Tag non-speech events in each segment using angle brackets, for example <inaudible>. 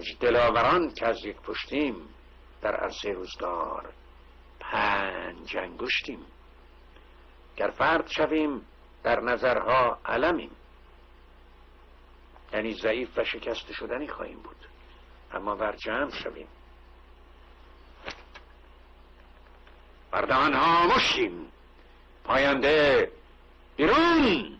پنج دلاوران که از یک پشتیم در عرصه روزگار پنج انگشتیم. گر فرد شویم در نظرها علمیم. یعنی ضعیف و شکست شدنی خواهیم بود. اما بر جمع شویم بردان ها مشیم. پاینده بیرون.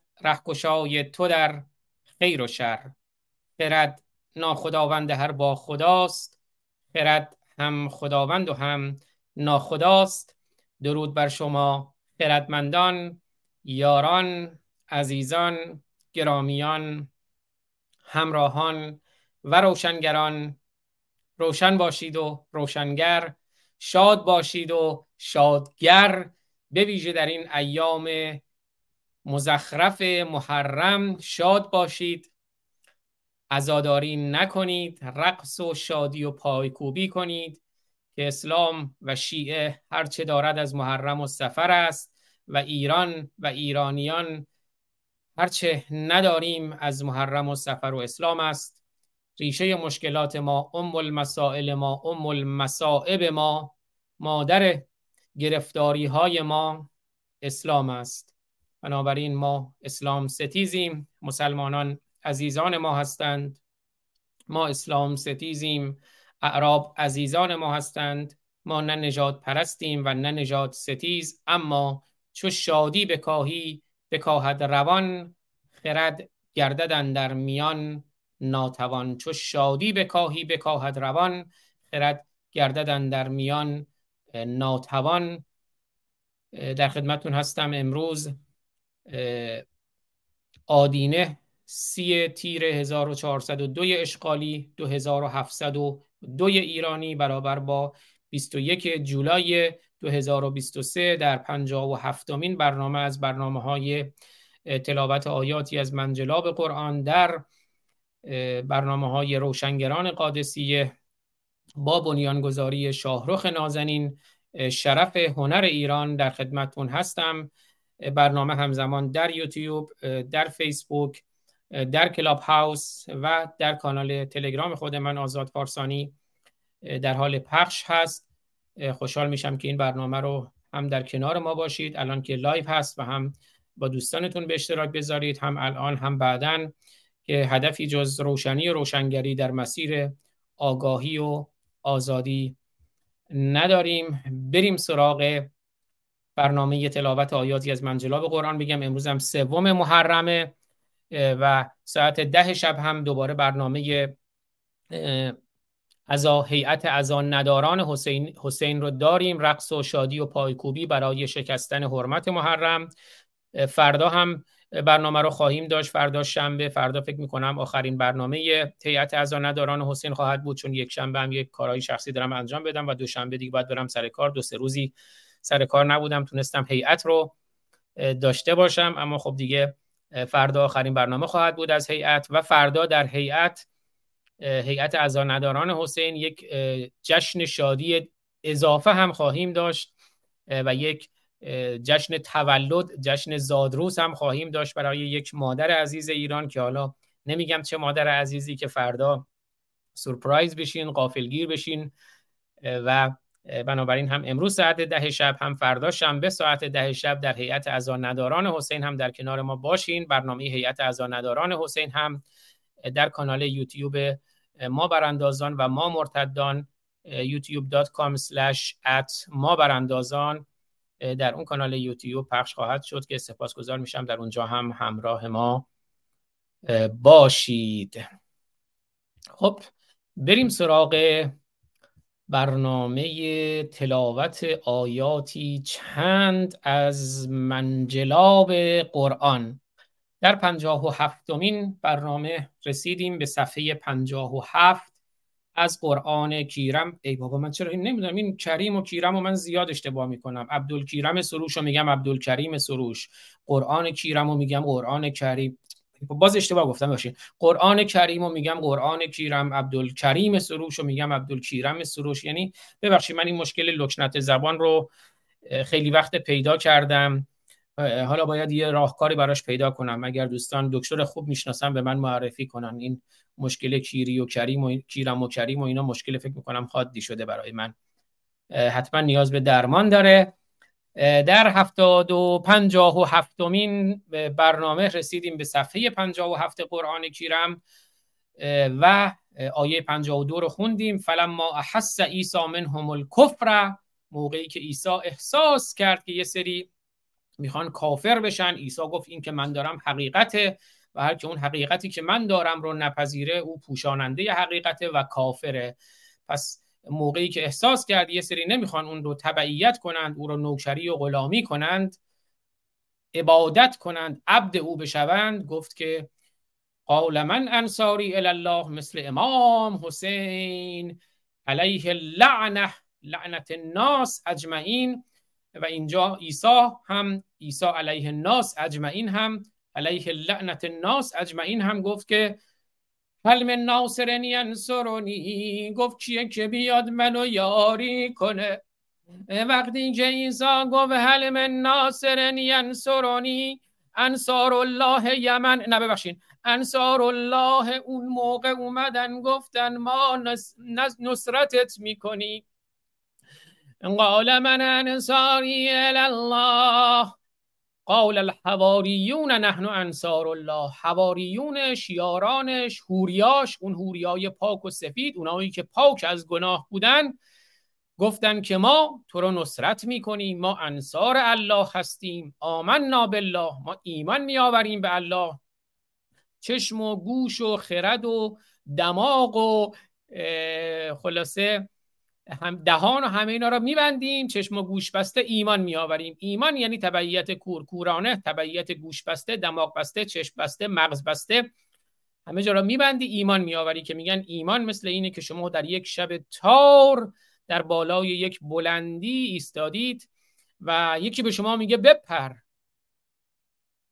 رهکشای تو در خیر و شر. خرد ناخداوند هر با خداست. خرد هم خداوند و هم ناخداست. درود بر شما خردمندان یاران عزیزان گرامیان همراهان و روشنگران. روشن باشید و روشنگر. شاد باشید و شادگر. به ویژه در این ایام مزخرف محرم شاد باشید. عزاداری نکنید. رقص و شادی و پایکوبی کنید. که اسلام و شیعه هرچه دارد از محرم و سفر است و ایران و ایرانیان هرچه نداریم از محرم و سفر و اسلام است. ریشه مشکلات ما ام المسائل ما ام المصائب ما مادر گرفتاری های ما اسلام است. بنابراین ما اسلام ستیزیم مسلمانان عزیزان ما هستند. ما اسلام ستیزیم اعراب عزیزان ما هستند. ما نه نجات پرستیم و نه نجات ستیز اما چو شادی بکاهی بکاهد روان خرد گرددن در میان. ناتوان چو شادی بکاهی بکاهد روان خرد گرددن در میان ناتوان. در خدمتون هستم امروز. آدینه سی تیر 1402 اشغالی 2702 ایرانی برابر با 21 جولای 2023 در 57 مین برنامه از برنامه های تلاوت آیاتی از منجلاب قرآن در برنامه های روشنگران قادسیه با بنیانگذاری شاهرخ نازنین شرف هنر ایران در خدمتون هستم. برنامه همزمان در یوتیوب در فیسبوک در کلاب هاوس و در کانال تلگرام خود من آزاد فارسانی در حال پخش هست. خوشحال میشم که این برنامه رو هم در کنار ما باشید. الان که live هست و هم با دوستانتون به اشتراک بذارید هم الان هم بعدا که هدفی جز روشنی و روشنگری در مسیر آگاهی و آزادی نداریم. بریم سراغ برنامه تلاوت آیاتی از منجلاب قرآن بگم امروز هم سوم محرمه و ساعت ده شب هم دوباره برنامه از هیئت ازان نداران حسین, حسین رو داریم. رقص و شادی و پایکوبی برای شکستن حرمت محرم. فردا هم برنامه رو خواهیم داشت. فردا شنبه فردا فکر می‌کنم آخرین برنامه هیئت ازان نداران حسین خواهد بود. چون یک شنبه هم یک کارهای شخصی دارم انجام بدم و دو شنبه دیگه باید برم سر کار. دو سه روزی سر کار نبودم تونستم هیئت رو داشته باشم. اما خب دیگه فردا آخرین برنامه خواهد بود از هیئت و فردا در هیئت هیئت نداران حسین یک جشن شادی اضافه هم خواهیم داشت و یک جشن تولد جشن زادروز هم خواهیم داشت برای یک مادر عزیز ایران که حالا نمیگم چه مادر عزیزی که فردا سورپرایز بشین قافلگیر بشین و بنابراین هم امروز ساعت ده شب هم فردا شنبه ساعت ده شب در هیئت نداران حسین هم در کنار ما باشین. برنامه هیئت نداران حسین هم در کانال یوتیوب ما براندازان و ما مرتدان youtube.com at ما براندازان در اون کانال یوتیوب پخش خواهد شد که سپاسگزار میشم. در اونجا هم همراه ما باشید. خب بریم سراغ برنامه تلاوت آیاتی چند از منجلاب قرآن. در پنجاه و هفتمین برنامه رسیدیم به صفحه پنجاه و هفت از قرآن کیرم. ای بابا من چرا این نمی‌دونم؟ این کریم و کیرم و من زیاد اشتباه می‌کنم. عبدالکیرم سروش رو میگم عبدالکریم سروش. قرآن کیرم رو میگم قرآن کریم. باز اشتباه گفتم باشین قرآن کریم رو میگم قرآن کیرم عبدالکریم سروش رو میگم عبدالکیرم سروش. یعنی ببخشید من این مشکل لکنت زبان رو خیلی وقت پیدا کردم. حالا باید یه راهکاری براش پیدا کنم. اگر دوستان دکتر خوب می‌شناسن به من معرفی کنن. این مشکل کیری و کریم و کیرم و کریم و اینا مشکل فکر می‌کنم حادی شده برای من. حتما نیاز به درمان داره. در هفتاد و پنجاه و هفتمین برنامه رسیدیم به صفحه پنجاه و هفت قرآن کیرم و آیه پنجاه و دو رو خوندیم. فلما احس عیسی منهم الکفر موقعی که عیسی احساس کرد که یه سری می‌خوان کافر بشن عیسی گفت این که من دارم حقیقته و هر که اون حقیقتی که من دارم رو نپذیره او پوشاننده حقیقته و کافره. پس موقعی که احساس کرد یه سری نمی‌خوان اون رو تبعیت کنند او رو نوکری و غلامی کنند عبادت کنند عبد او بشوند گفت که قال من انصاری الله مثل امام حسین علیه لعنه لعنت الناس اجمعین. و اینجا عیسی هم عیسی علیه الناس اجمعین هم علیه لعنت الناس اجمعین هم گفت که هل من ینصرنی گفت کیه که بیاد منو یاری کنه. وقتی که عیسی گفت هل من ینصرنی انصار الله یمن نه ببخشین انصار الله اون موقع اومدن گفتن ما نصرتت می‌کنی. قال من انصاری الله. قال الحواریون نحن انصار الله. حواریونش یارانش هوریاش اون هوریای پاک و سفید اونایی که پاک از گناه بودن گفتن که ما تو رو نصرت می‌کنیم ما انصار الله هستیم. آمنا بالله ما ایمان میآوریم به الله. چشم و گوش و خرد و دماغ و خلاصه هم دهان و همه اینا رو میبندیم چشم و گوش بسته ایمان میآوریم. ایمان یعنی تبعیت کورکورانه تبعیت گوش بسته دماغ بسته چشم بسته مغز بسته همه جا را میبندی ایمان میآوری که میگن ایمان مثل اینه که شما در یک شب تار در بالای یک بلندی ایستادید و یکی به شما میگه بپر.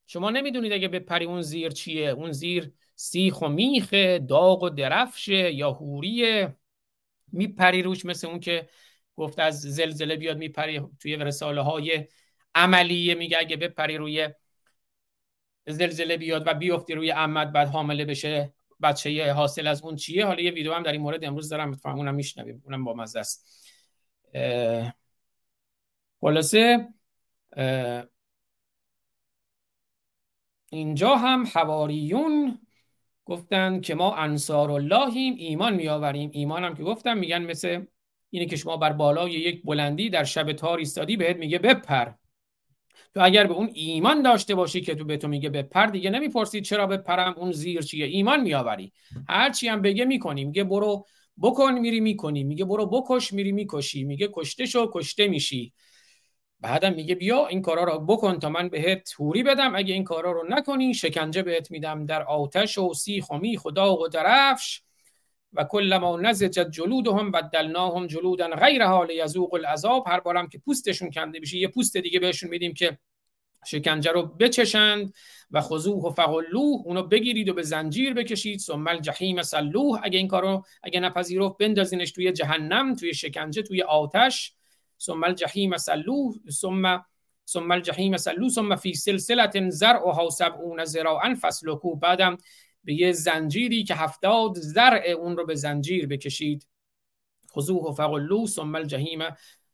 شما نمی‌دونید اگه بپری اون زیر چیه؟ اون زیر سیخ و میخه داغ و درفشه یا هوریه میپری روش مثل اون که گفت از زلزله بیاد میپری توی رساله های عملیه میگه اگه بپری روی زلزله بیاد و بیفتی روی عمد بعد حامله بشه بچه حاصل از اون چیه؟ حالا یه ویدیو هم در این مورد امروز دارم می‌تونم اونم میشنویم. اونم با مزه است. خلاصه اینجا هم حواریون گفتن که ما انصار اللهیم ایمان میآوریم. ایمان هم که گفتم میگن مثل اینه که شما بر بالای یک بلندی در شب تار ایستادی بهت میگه بپر. تو اگر به اون ایمان داشته باشی که تو به تو میگه بپر دیگه نمی‌پرسید چرا بپرم اون زیر چیه. ایمان میآوری. هر چی هم بگه می‌کنی. میگه برو بکن میری می‌کنی. میگه برو بکش میری می‌کشی. میگه کشته شو کشته میشی. بعدم میگه بیا این کارا رو بکن تا من بهت توری بدم. اگه این کارا رو نکنی شکنجه بهت میدم در آتش و سیخ و میخ و و درفش. و کل ما نزجت جلودهم بدلناهم جلودا غیر حال یذوق العذاب. هر بارم که پوستشون کنده بشه یه پوست دیگه بهشون میدیم که شکنجه رو بچشند و خضوح و فقلوه اونو بگیرید و به زنجیر بکشید. ثم الجحیم سلوه. اگه این کارو اگه نپذیرفت بندازینش توی جهنم توی شکنجه توی آتش. ثم الجحیم سلوه ثم ثم الجحیم سلوه ثم فی سلسله زرعها سبعون ذراعا فسلکو بعدم به یه زنجیری که هفتاد زرع اون رو به زنجیر بکشید. خذوه و فقلو ثم الجحیم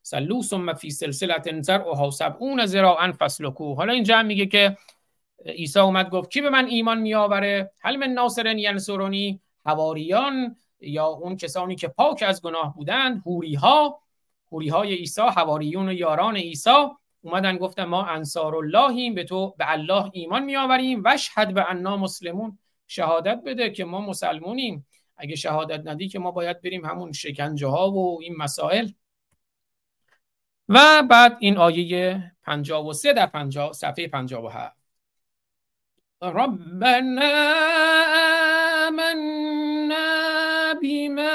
سلو ثم فی سلسله زرعها سبعون ذراعا فسلکو حالا اینجا هم میگه که عیسی اومد گفت کی به من ایمان میآوره؟ هل من ناصرن ینصرونی حواریان یا اون کسانی که پاک از گناه بودند هوری ها حوری های عیسی حواریون و یاران عیسی. اومدن گفتن ما انصار اللهیم به تو به الله ایمان می آوریم و شهد به انا مسلمون. شهادت بده که ما مسلمونیم. اگه شهادت ندی که ما باید بریم همون شکنجه ها و این مسائل. و بعد این آیه 53 در 50 صفحه 57 ربنا آمنا بما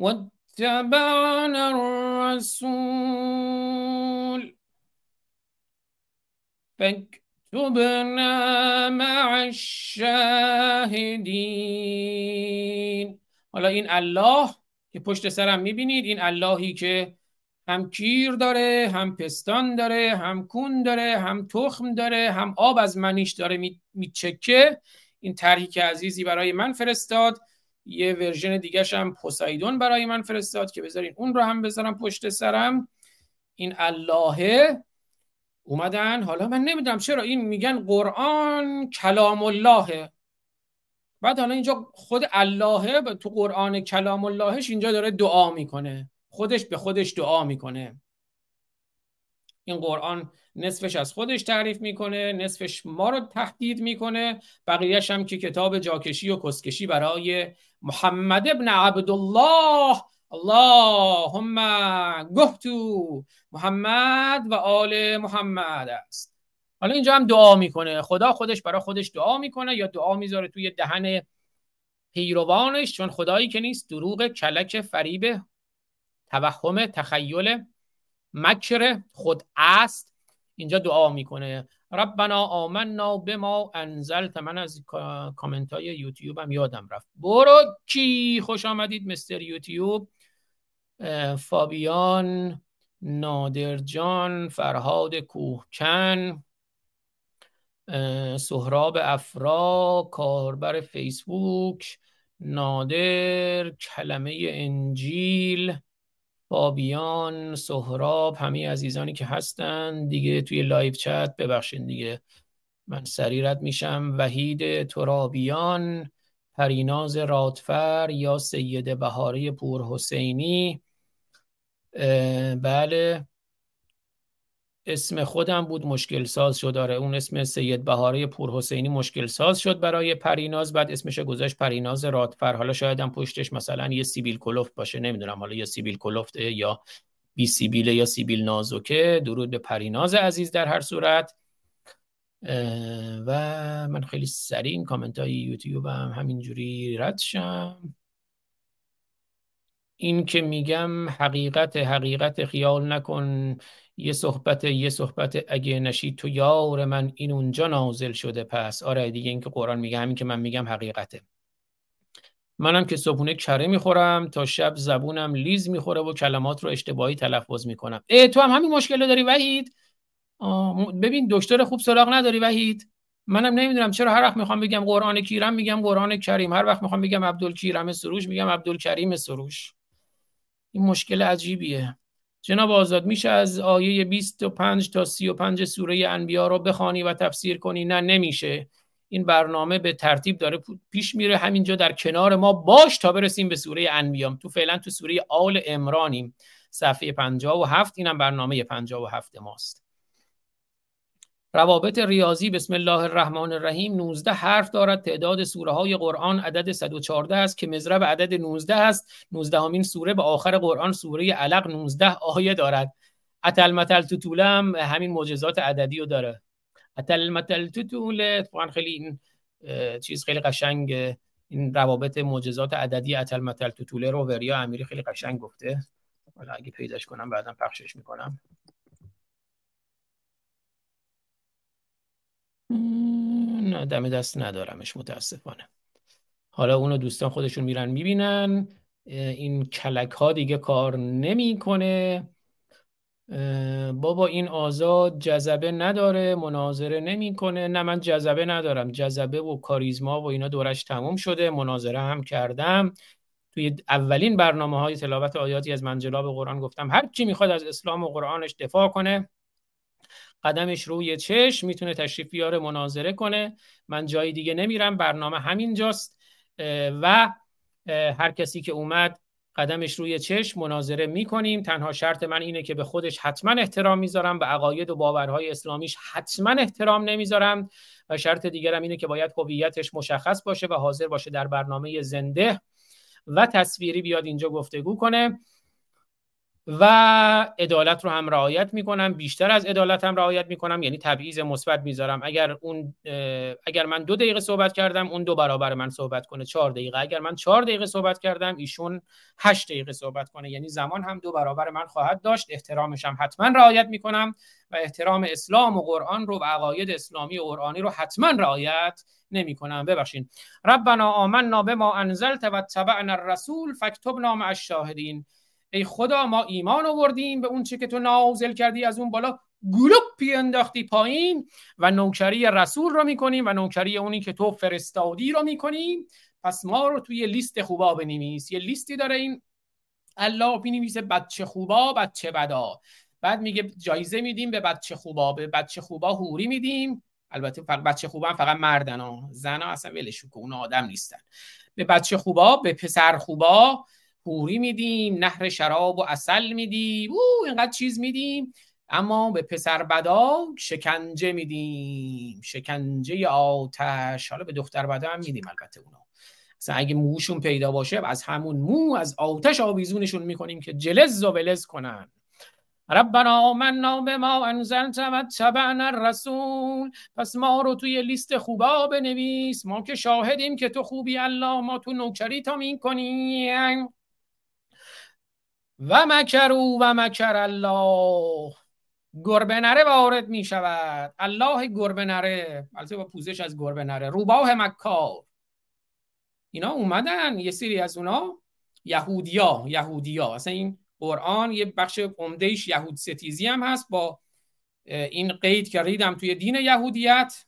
واتبعنا الرسول. فاكتبنا مع الشاهدين. حالا این الله که پشت سرم می‌بینید این اللهی که هم کیر داره هم پستان داره هم کون داره هم تخم داره هم آب از منیش داره میچکه. این طرحی که عزیزی برای من فرستاد. یه ورژن دیگه هم پوسایدون برای من فرستاد که بذارین اون رو هم بذارم پشت سرم. این اللهه اومدن. حالا من نمی‌دونم چرا این میگن قرآن کلام اللهه بعد حالا اینجا خود اللهه تو قرآن کلام اللهش اینجا داره دعا می‌کنه. خودش به خودش دعا می‌کنه. این قرآن نصفش از خودش تعریف می‌کنه نصفش ما رو تهدید می‌کنه بقیهش هم که کتاب جاکشی و کسکشی برای محمد ابن عبدالله. اللهم گهتو محمد و آل محمد است. حالا اینجا هم دعا می‌کنه. خدا خودش برای خودش دعا می‌کنه یا دعا می‌ذاره توی دهن پیروانش چون خدایی که نیست دروغ کلک فریب توهم تخیل مکر خود است. اینجا دعا می‌کنه. ربنا آمنا به ما انزلت. من از کامنت های یوتیوب هم یادم رفت. برو. کی خوش آمدید مستر یوتیوب؟ فابیان نادرجان فرهاد کوهکن سهراب افرا کاربر فیسبوک نادر کلمه انجیل. فابیان سهراب همه عزیزانی که هستن. دیگه توی live chat ببخشید دیگه. من سریرت میشم. وحید ترابیان پریناز رادفر یا سید بهاره پور حسینی بله. اسم خودم بود مشکل ساز شد. داره اون اسم سید بهاره پور حسینی مشکل ساز شد برای پریناز. بعد اسمش گذاشت پریناز رادفر. حالا شاید هم پشتش مثلا یه سیبیل کلوفت باشه نمی‌دونم حالا یا سیبیل کلوفت یا بی سیبیل یا سیبیل نازوکه درود به پریناز عزیز در هر صورت. و من خیلی سریع این کامنت های یوتیوب هم همینجوری رد شم. این که میگم حقیقت حقیقت خیال نکن. یه صحبت یه صحبت اگه نشید تو یار من این اونجا نازل شده پس. آره دیگه این که قرآن میگه همین که من میگم حقیقته. منم که صبحونه کره می‌خورم تا شب زبونم لیز می‌خوره و کلمات رو اشتباهی تلفظ می‌کنم. ای تو هم همین مشکل داری وحید؟ ببین دکتر خوب سراغ نداری وحید؟ منم نمی‌دونم چرا هر وقت می‌خوام بگم قرآن کیرم میگم قرآن کریم. هر وقت می‌خوام بگم عبدالکیرم سروش میگم عبدالکریم سروش. این مشکل عجیبیه. جناب آزاد میشه از آیه 25 تا 35 سوره انبیا رو بخوانی و تفسیر کنی؟ نه نمیشه. این برنامه به ترتیب داره پیش میره. همینجا در کنار ما باش تا برسیم به سوره انبیام. تو فعلا تو سوره آل امرانیم صفحه 57 اینم برنامه 57 ماست. روابط ریاضی بسم الله الرحمن الرحیم 19 حرف دارد. تعداد سوره های قرآن عدد 114 است که مضرب عدد 19 است. 19 همین سوره به آخر قرآن سوره علق 19 آیه دارد. اتل متل توتوله هم همین معجزات عددی رو داره. اتل متل توتوله خیلی این چیز خیلی قشنگ این روابط معجزات عددی اتل متل توتوله رو وریا امیری خیلی قشنگ گفته. حالا اگه پیداش کنم بعدا پخشش می‌کنم. نه دم دست ندارمش متاسفانه. حالا اونو دوستان خودشون میرن می‌بینن. این کلک ها دیگه کار نمی‌کنه. بابا این آزاد جذبه نداره مناظره نمی‌کنه. نه من جذبه ندارم. جذبه و کاریزما و اینا دورش تموم شده. مناظره هم کردم. توی اولین برنامه های تلاوت آیاتی از منجلاب قرآن گفتم. هر کی می‌خواد از اسلام و قرآنش دفاع کنه قدمش روی چشم می‌تونه تشریف بیاره مناظره کنه. من جای دیگه نمیرم برنامه همینجاست و هر کسی که اومد قدمش روی چشم مناظره می‌کنیم. تنها شرط من اینه که به خودش حتما احترام می‌ذارم به عقاید و باورهای اسلامیش حتما احترام نمی‌ذارم. و شرط دیگرم اینه که باید هویتش مشخص باشه و حاضر باشه در برنامه زنده و تصویری بیاد اینجا گفتگو کنه. و عدالت رو هم رعایت می‌کنم. بیشتر از عدالت هم رعایت می‌کنم. یعنی تبعیض مثبت می‌ذارم. اگر اون اگر من دو دقیقه صحبت کردم اون دو برابر من صحبت کنه. چهار دقیقه. اگر من چهار دقیقه صحبت کردم ایشون هشت دقیقه صحبت کنه. یعنی زمان هم دو برابر من خواهد داشت. احترامش هم حتما رعایت می‌کنم و احترام اسلام و قرآن رو و عقاید اسلامی و قرآنی رو حتما رعایت نمی کنم ببخشین ربنا آمنا بما انزلت و تبعنا الرسول فاکتبنا مع الشاهدین. ای خدا ما ایمان آوردیم به اون چه که تو نازل کردی از اون بالا گلوپی انداختی پایین و نوکری رسول رو می‌کنیم و نوکری اونی که تو فرستادی رو می‌کنیم. پس ما رو توی لیست خوبا بنویس. یه لیستی داره این. الله بنویسه بچه خوبا بچه بدا. بعد میگه جایزه میدیم به بچه خوبا. به بچه خوبا هوری میدیم. البته بچه خوبا فقط مردن ها. زن ها اصلا ولش اون آدم نیستن. به بچه خوبا به پسر خوبا. پوری میدیم نهر شراب و اصل میدیم. او اینقدر چیز میدیم. اما به پسر بدا شکنجه میدیم. شکنجه آتش. حالا به دختر بدا هم میدیم البته اونا مثلا اگه موشون پیدا باشه از همون مو از آتش آویزونشون می‌کنیم که جلز و بلز کنن. ربنا آمنا به ما انزلت و تبعنا الرسول. پس ما رو توی لیست خوبا بنویس. ما که شاهدیم که تو خوبی الله ما تو نوکری تا می‌کنیم و مکرو و مکر الله. گربه نره وارد می شود. الله گربه نره. البته با پوزش از گربه نره. روباه مکار. اینا اومدن. یه سری از اونا یهودیا یهودیا. اصلا این قرآن یه بخش عمدهش یهود ستیزی هم هست با این قید که ریدم توی دین یهودیت.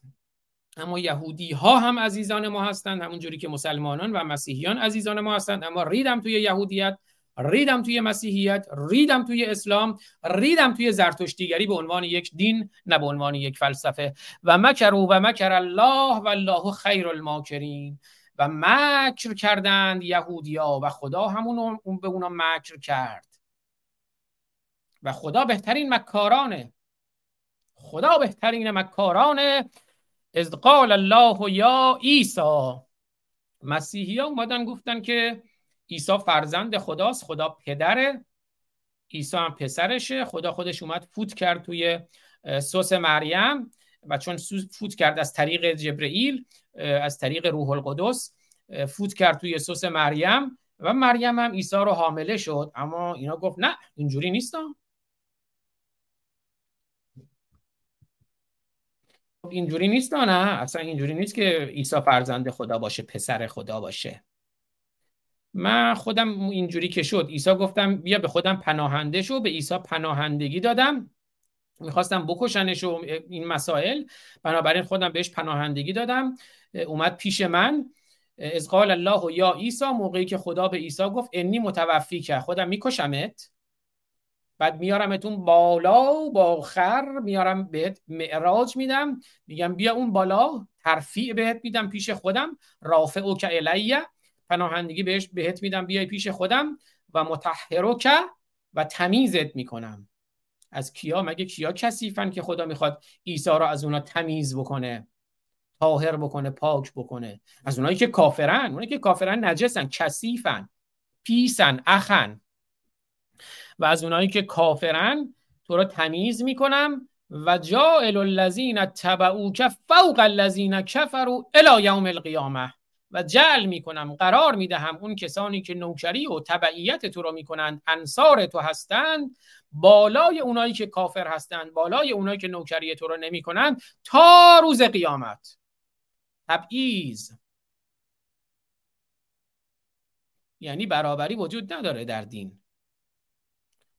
اما یهودی ها هم عزیزان ما هستند. همونجوری که مسلمانان و مسیحیان عزیزان ما هستند. اما ریدم توی یهودیت. ریدم توی مسیحیت ریدم توی اسلام ریدم توی زرتشتیگری به عنوان یک دین نه به عنوان یک فلسفه. و مکر و مکر الله و الله خیر الماکرین. و مکر کردند یهودیا و خدا همون اون به اونا مکر کرد. و خدا بهترین مکارانه. خدا بهترین مکارانه. از قال الله یا عیسی. مسیحی ها اومدن گفتن که عیسی فرزند خداست خدا پدره. عیسی هم پسرشه. خدا خودش اومد فوت کرد توی سوس مریم و چون فوت کرد از طریق جبرئیل از طریق روح القدس فوت کرد توی سوس مریم و مریم هم عیسی رو حامله شد. اما اینا گفت نه اینجوری نیست. اینجوری نیست نه اصلا اینجوری نیست که عیسی فرزند خدا باشه پسر خدا باشه. من خودم اینجوری که شد عیسی گفتم بیا به خودم پناهنده شو به عیسی پناهندگی دادم. می‌خواستم بکشنش و این مسائل. بنابراین خودم بهش پناهندگی دادم. اومد پیش من. از قال الله یا عیسی موقعی که خدا به عیسی گفت انی متوفی که خودم میکشمت. بعد میارمتون بالا و با خر میارم بهت معراج میدم. میگم بیا اون بالا ترفیع بهت میدم پیش خودم. رافع و که الیه. پناهندگی بهش بهت میدم بیای پیش خودم و متحرک و تمیزت می‌کنم. از کیا؟ مگه کیا کثیفن که خدا می‌خواد عیسی رو از اونا تمیز بکنه طاهر بکنه پاک بکنه؟ از اونایی که کافرن اونایی که کافرن نجسن کثیفن پیسن اخن. و از اونایی که کافرن تو رو تمیز می‌کنم و جائل الذین تبعوک فوق الذین کفروا الی یوم القیامه. و جعل می‌کنم قرار می‌دهم اون کسانی که نوکری و تبعیت تو رو می‌کنند انصار تو هستند بالای اونایی که کافر هستند بالای اونایی که نوکری تو رو نمی‌کنند تا روز قیامت. تبعیض. یعنی برابری وجود نداره در دین.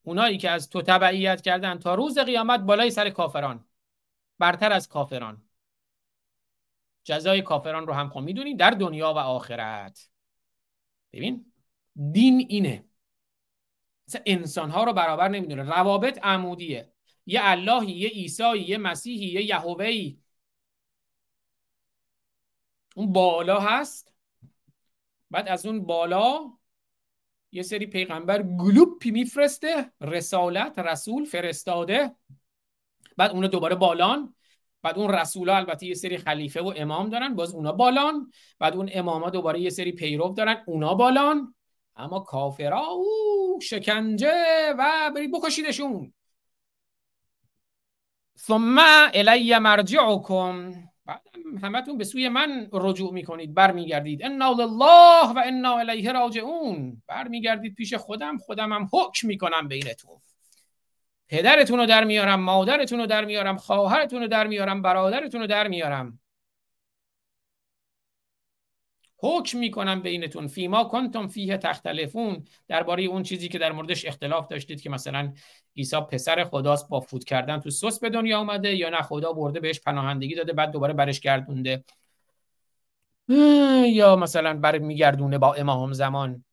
اونایی که از تو تبعیت کردن تا روز قیامت بالای سر کافران برتر از کافران. جزای کافران رو هم خب می‌دونی در دنیا و آخرت ببین دین اینه. انسان ها رو برابر نمی‌دونه. روابط عمودیه. یه اللهی یه عیسی یه مسیحی یه یهوهی اون بالا هست. بعد از اون بالا یه سری پیغمبر گلوپی میفرسته. رسالت رسول فرستاده. بعد اونو دوباره بالان. بعد اون رسولا البته یه سری خلیفه و امام دارن باز اونا بالان. بعد اون اماما دوباره یه سری پیرو دارن اونا بالان. اما کافرا او شکنجه و برید بکشیدشون. ثم الی مرجعکم. بعد همتون به سوی من رجوع می‌کنید برمیگردید. انا لله و انا الیه راجعون. برمیگردید پیش خودم خودم هم حکم می‌کنم بینتون. پدرتون رو در میارم مادرتون رو در میارم خواهرتون رو در میارم برادرتون رو در میارم. حکم می‌کنم بینتون فیما کنتم فیه تختلفون. درباره اون چیزی که در موردش اختلاف داشتید که مثلا عیسی پسر خداست با فوت کردن تو سس به دنیا آمده یا نه خدا برده بهش پناهندگی داده بعد دوباره برش گردونده. یا مثلا بر میگردونه با امام زمان.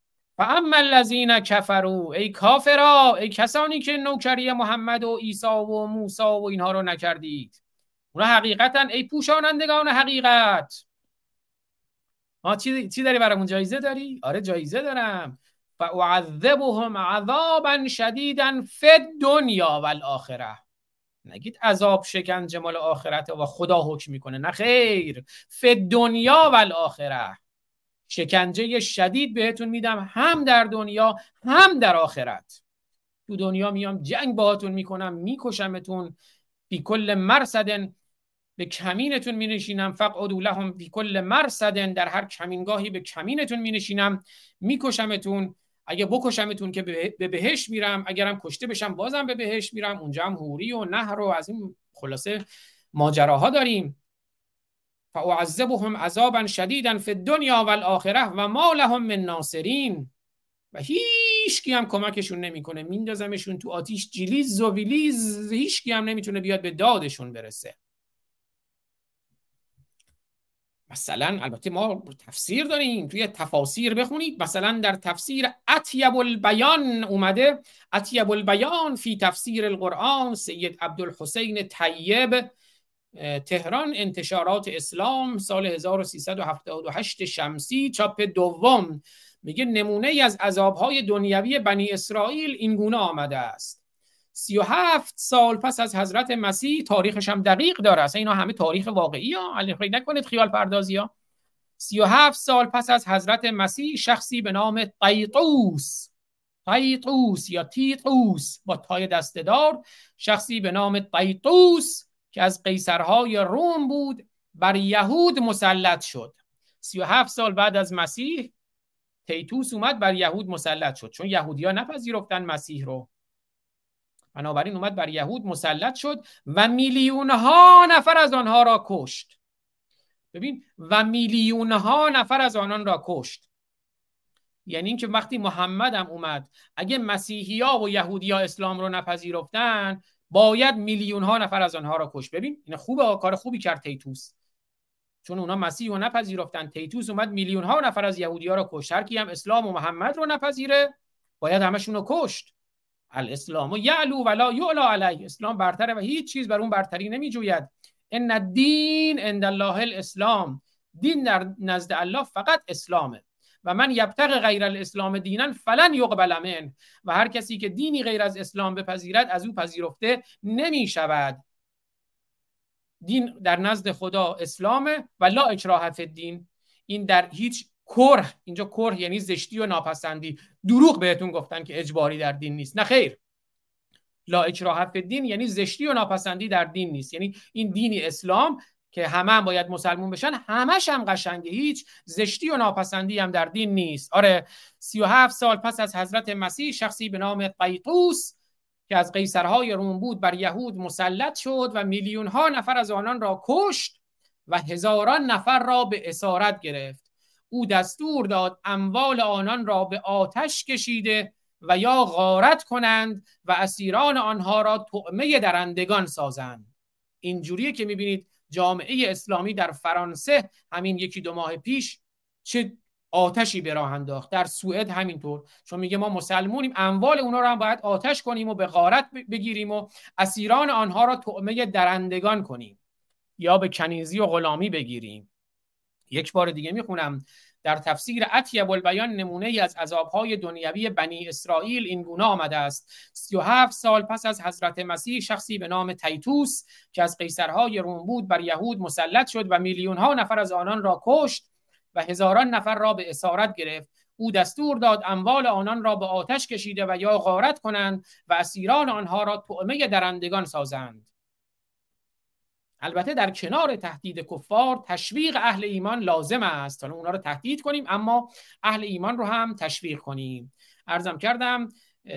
و اما الذین کفروا ای کافرا ای کسانی که نوکری محمد و عیسی و موسی و اینها رو نکردید. اونا حقیقتا ای پوشانندگان حقیقت. ما چی, چی داری برامون جایزه داری؟ آره جایزه دارم. فاعذبهم عذابا شدیدا فی دنیا و الاخره نگید عذاب شکنجه مال آخرت و خدا حکم می‌کنه. نه خیر. فی دنیا و الاخره شکنجه شدید بهتون میدم هم در دنیا هم در آخرت. تو دنیا میام جنگ باهاتون می‌کنم میکشمتون. بی کل مرصد به کمینتون می نشینم فقعدوا لهم بی کل مرصد در هر کمینگاهی به کمینتون می نشینم میکشمتون. اگه بکشمتون که به بهش میرم اگرم کشته بشم بازم به بهش میرم. اونجا هم هوری و نهر و از این خلاصه ماجراها داریم. فاعذبهم عذابا شدیدا فی الدنیا و و ما لهم من ناصرین. و هیچ کی هم کمکشون نمی‌کنه. میندازمشون تو آتیش جلیز و ویلیز. هیچ کی هم نمی‌تونه بیاد به دادشون برسه. مثلا البته ما تفسیر داریم. توی تفاسیر بخونید. مثلا در تفسیر اطیب البیان اومده. اطیب البیان فی تفسیر القرآن. سید عبدالحسین طیب تهران انتشارات اسلام سال 1378 شمسی چاپ دوم. میگه نمونه ای از عذابهای دنیوی بنی اسرائیل این گونه آمده است. سی و هفت سال پس از حضرت مسیح تاریخش هم دقیق داره. اصلا اینا همه تاریخ واقعی ها. علی نکنید خیال پردازی ها. سی و هفت سال پس از حضرت مسیح شخصی به نام قیطوس قیطوس یا تیطوس با تای دستدار شخصی به نام قیطوس که از قیصرهای روم بود بر یهود مسلط شد. سی و هفت سال بعد از مسیح تیتوس اومد بر یهود مسلط شد. چون یهودی ها نپذیرفتن مسیح رو. بنابراین اومد بر یهود مسلط شد و میلیون ها نفر از آنها را کشت. ببین و میلیون ها نفر از آنان را کشت. یعنی اینکه وقتی محمد هم اومد اگه مسیحی ها و یهودی ها اسلام رو نپذیرفتن باید میلیون ها نفر از آنها را کشت. ببین این خوبه کار خوبی کرد تیتوس. چون اونا مسیح رو نپذیرفتن. تیتوس اومد میلیون ها نفر از یهودی ها را کشت. هر هم اسلام و محمد رو نپذیره باید همشون رو کشت. الاسلام و یعلو ولا یعلا علیه. اسلام برتره و هیچ چیز بر اون برتری نمی جوید ان الدین عند الله الاسلام. دین در نزد الله فقط اسلامه. و من یبتغ غیر الاسلام دینا فلن یقبل من و هر کسی که دینی غیر از اسلام بپذیرد از او پذیرفته نمی شود دین در نزد خدا اسلامه و لا اکراه الدین. این در هیچ کره اینجا کره یعنی زشتی و ناپسندی. دروغ بهتون گفتن که اجباری در دین نیست. نه خیر. لا اکراه الدین یعنی زشتی و ناپسندی در دین نیست. یعنی این دینی اسلام که همه هم باید مسلمون بشن همش هم قشنگه. هیچ زشتی و ناپسندی هم در دین نیست. آره 37 سال پس از حضرت مسیح شخصی به نام قیطوس که از قیصرهای روم بود بر یهود مسلط شد و میلیون ها نفر از آنان را کشت و هزاران نفر را به اسارت گرفت. او دستور داد اموال آنان را به آتش کشیده و یا غارت کنند و اسیران آنها را طعمه درندگان سازند. اینجوریه که می‌بینید جامعه اسلامی در فرانسه همین یکی دو ماه پیش چه آتشی به راه انداخت. در سوئد همینطور. چون میگه ما مسلمونیم اموال اونا رو هم باید آتش کنیم و به غارت بگیریم و اسیران آنها را طعمه درندگان کنیم یا به کنیزی و غلامی بگیریم. یک بار دیگه می‌خونم. در تفسیر اطیب البیان نمونه ای از عذابهای دنیوی بنی اسرائیل این گونه آمده است. 37 سال پس از حضرت مسیح شخصی به نام تیتوس که از قیصرهای روم بود بر یهود مسلط شد و میلیون ها نفر از آنان را کشت و هزاران نفر را به اسارت گرفت. او دستور داد اموال آنان را به آتش کشیده و یا غارت کنند و اسیران آنها را طعمه درندگان سازند. البته در کنار تهدید کفار تشویق اهل ایمان لازم است. حالا اونا رو تهدید کنیم اما اهل ایمان رو هم تشویق کنیم. ارزم کردم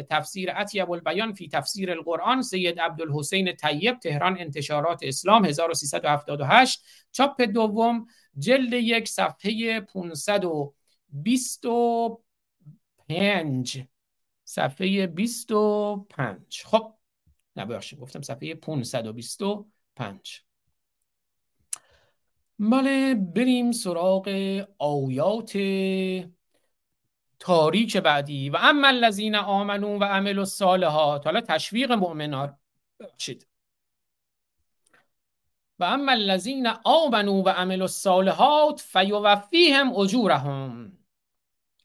تفسیر اطیب البیان فی تفسیر القرآن سید عبدالحسین طیب تهران انتشارات اسلام 1378 چاپ دوم جلد یک صفحه 525 صفحه 25 خب نباشید گفتم صفحه 525 بله بریم سراغ آیات تاریک بعدی. و اما الذین آمنون و عملوا الصالحات حالا تشویق مؤمنان ببخشید. و اما الذین آمنوا و عملوا الصالحات فیوفیهم اجورهم.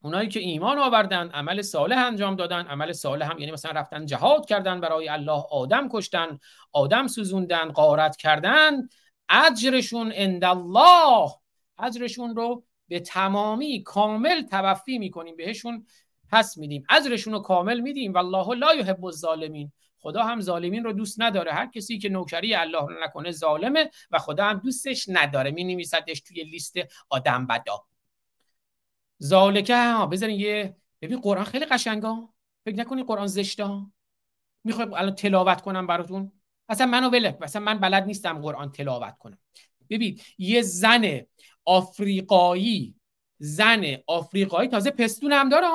اونایی که ایمان آوردن عمل صالح انجام دادن عمل صالح هم یعنی مثلا رفتن جهاد کردن برای الله آدم کشتن آدم سوزوندن غارت کردن. اجرشون عند الله اجرشون رو به تمامی کامل توفی می‌کنیم بهشون پس میدیم. اجرشون رو کامل میدیم. والله لا یحب الظالمین. خدا هم ظالمین رو دوست نداره. هر کسی که نوکری الله رو نکنه ظالمه و خدا هم دوستش نداره. می نویسدش توی لیست آدم بدا. ذالکه ها بذارین یه ببین قرآن خیلی قشنگا فکر نکنی قرآن زشتا می‌خوای الان تلاوت کنم براتون؟ اصلا منو ولک اصلا من بلد نیستم قرآن تلاوت کنم. ببین یه زن آفریقایی زن آفریقایی تازه پستون هم داره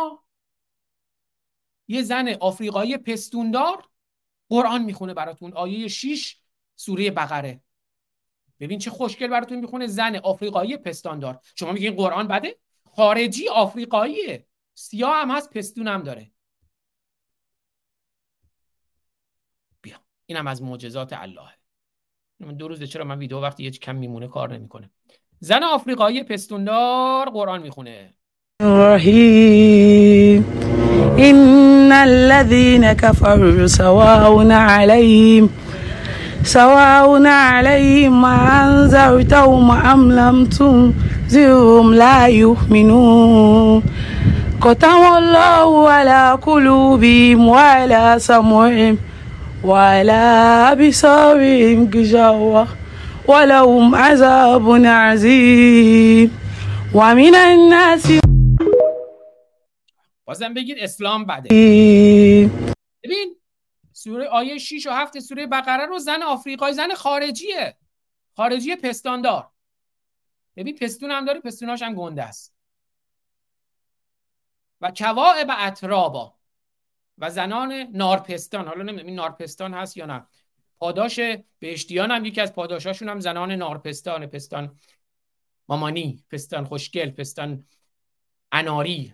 یه زن آفریقایی پستوندار قرآن می‌خونه براتون. آیه 6 سوره بقره. ببین چه خوشگل براتون می‌خونه زن آفریقایی پستاندار. شما میگین قرآن بده؟ خارجی آفریقاییه. سیاه هم هست پستون هم داره بیا اینم از معجزات اللهه دو روزه چرا من ویدیو وقتی یه کم میمونه کار نمی‌کنه. زن آفریقایی پستوندار قرآن می‌خونه. رحیم. ان الذين كفروا سواء عليهم سواء عليهم انذرتهم ام لم تنذرهم لا يؤمنون. ختم الله على قلوبهم وعلى سمعهم. وعلى أبصارهم غشاوة ولهم عذاب عظيم. ومن الناس بازم بگید اسلام بده. ببین سوره آیه 6 و 7 سوره بقره رو زن آفریقای زن خارجیه. خارجی پستاندار. ببین پستون هم داره پستوناش هم گنده است. و کواعب اطرابا. و زنان نارپستان. حالا نمی‌دونم نارپستان هست یا نه. پاداش بهشتیان هم یکی از پاداشاشون هم زنان نارپستان پستان مامانی پستان خوشگل پستان اناری.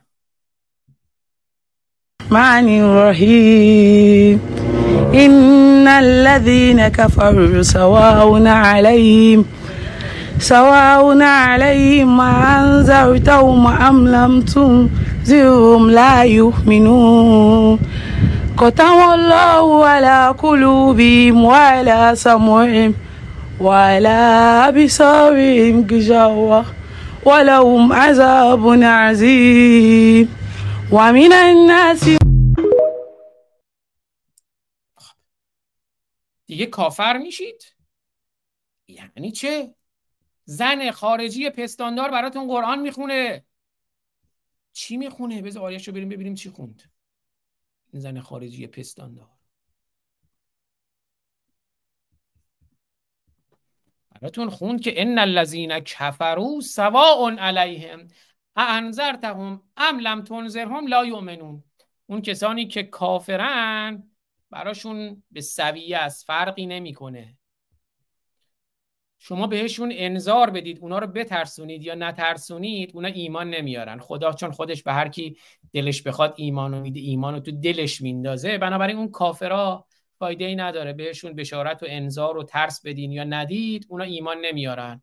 معنی رحیم ان الذين كفروا سواء عليهم سواء عليهم انذرتهم ام لم تنذرهم لا يؤمنون. ختم الله على قلوبهم وعلى سمعهم وعلى أبصارهم غشاوة ولهم عذاب عظيم. ومن الناس دیگه کافر میشید؟ یعنی چه؟ زن خارجی پستاندار براتون قرآن می‌خونه. چی می‌خونه؟ بذار آیش رو بریم ببینیم چی خوند. این زن خارجی پستاندار براتون خوند که ان الذين كفروا سواء علیهم انذرتهم ام لم تنذرهم لا یؤمنون. اون کسانی که کافرن براشون به سویه است فرقی نمی‌کنه. شما بهشون انذار بدید اونا رو بترسونید یا نترسونید اونا ایمان نمیارن. خدا چون خودش به هر کی دلش بخواد ایمان میده ایمان رو تو دلش میندازه. بنابراین اون کافرا فایده ای نداره. بهشون بشارت و انذار و ترس بدین یا ندید اونا ایمان نمیارن.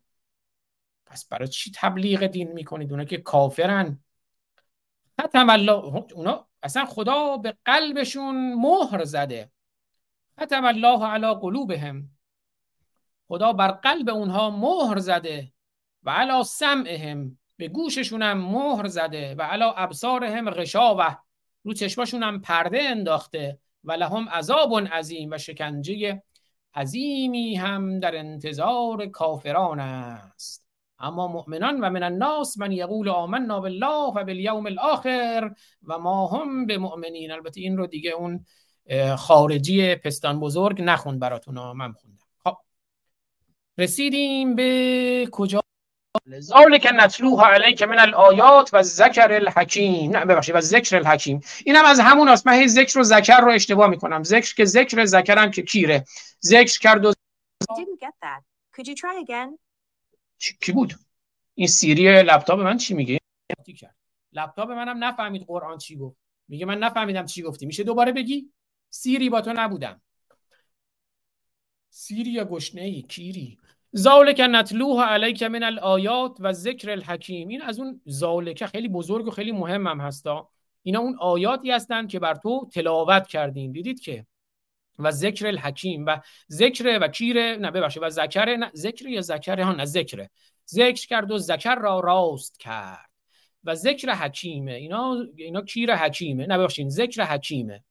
پس برای چی تبلیغ دین می‌کنید؟ اونا که کافرن. اونا اصلا خدا به قلبشون مهر زده. ختم الله علی قلوبهم. خدا بر قلب اونها مهر زده و علا سمعهم به گوششون هم مهر زده و علا ابصارهم غشاوه. رو چشماشون هم پرده انداخته و لهم عذاب عظیم و شکنجه عظیمی هم در انتظار کافران است. اما مؤمنان و من الناس من یقول آمنا بالله و بالیوم الاخر و ما هم به مؤمنین البته این رو دیگه اون خارجی پستان بزرگ نخوند براتون من خوندم. خب رسیدیم به کجا؟ ذالک نتلوها علیک من الآیات و ذکر الحکیم. نه ببخشید و ذکر الحکیم. اینم از همون است. من هی ذکر و ذکر رو اشتباه می‌کنم. ذکر که ذکر ذکرم که کیره. ذکر کرد و کی بود؟ این سیری لپتاپ من چی میگه؟ لپتاپ منم نفهمید قرآن چی گفت. میگه من نفهمیدم چی گفتی. میشه دوباره بگی؟ سیری با تو نبودم. سیری یا گشنه ای کیری. ذالک نتلوها علیک من الآیات و ذکر الحکیم. این از اون ذالک خیلی بزرگ و خیلی مهم هم هستا اینا اون آیاتی هستند که بر تو تلاوت کردیم. دیدید که؟ و ذکر الحکیم و ذکر و کیر نه ببخشید و ذکر نه ذکر یا ذکر؟ ها نه ذکر. ذکر کرد و ذکر را راست کرد. و ذکر حکیمه. اینا اینا کیر حکیمه. نه ببخشید ذکر حکیمه.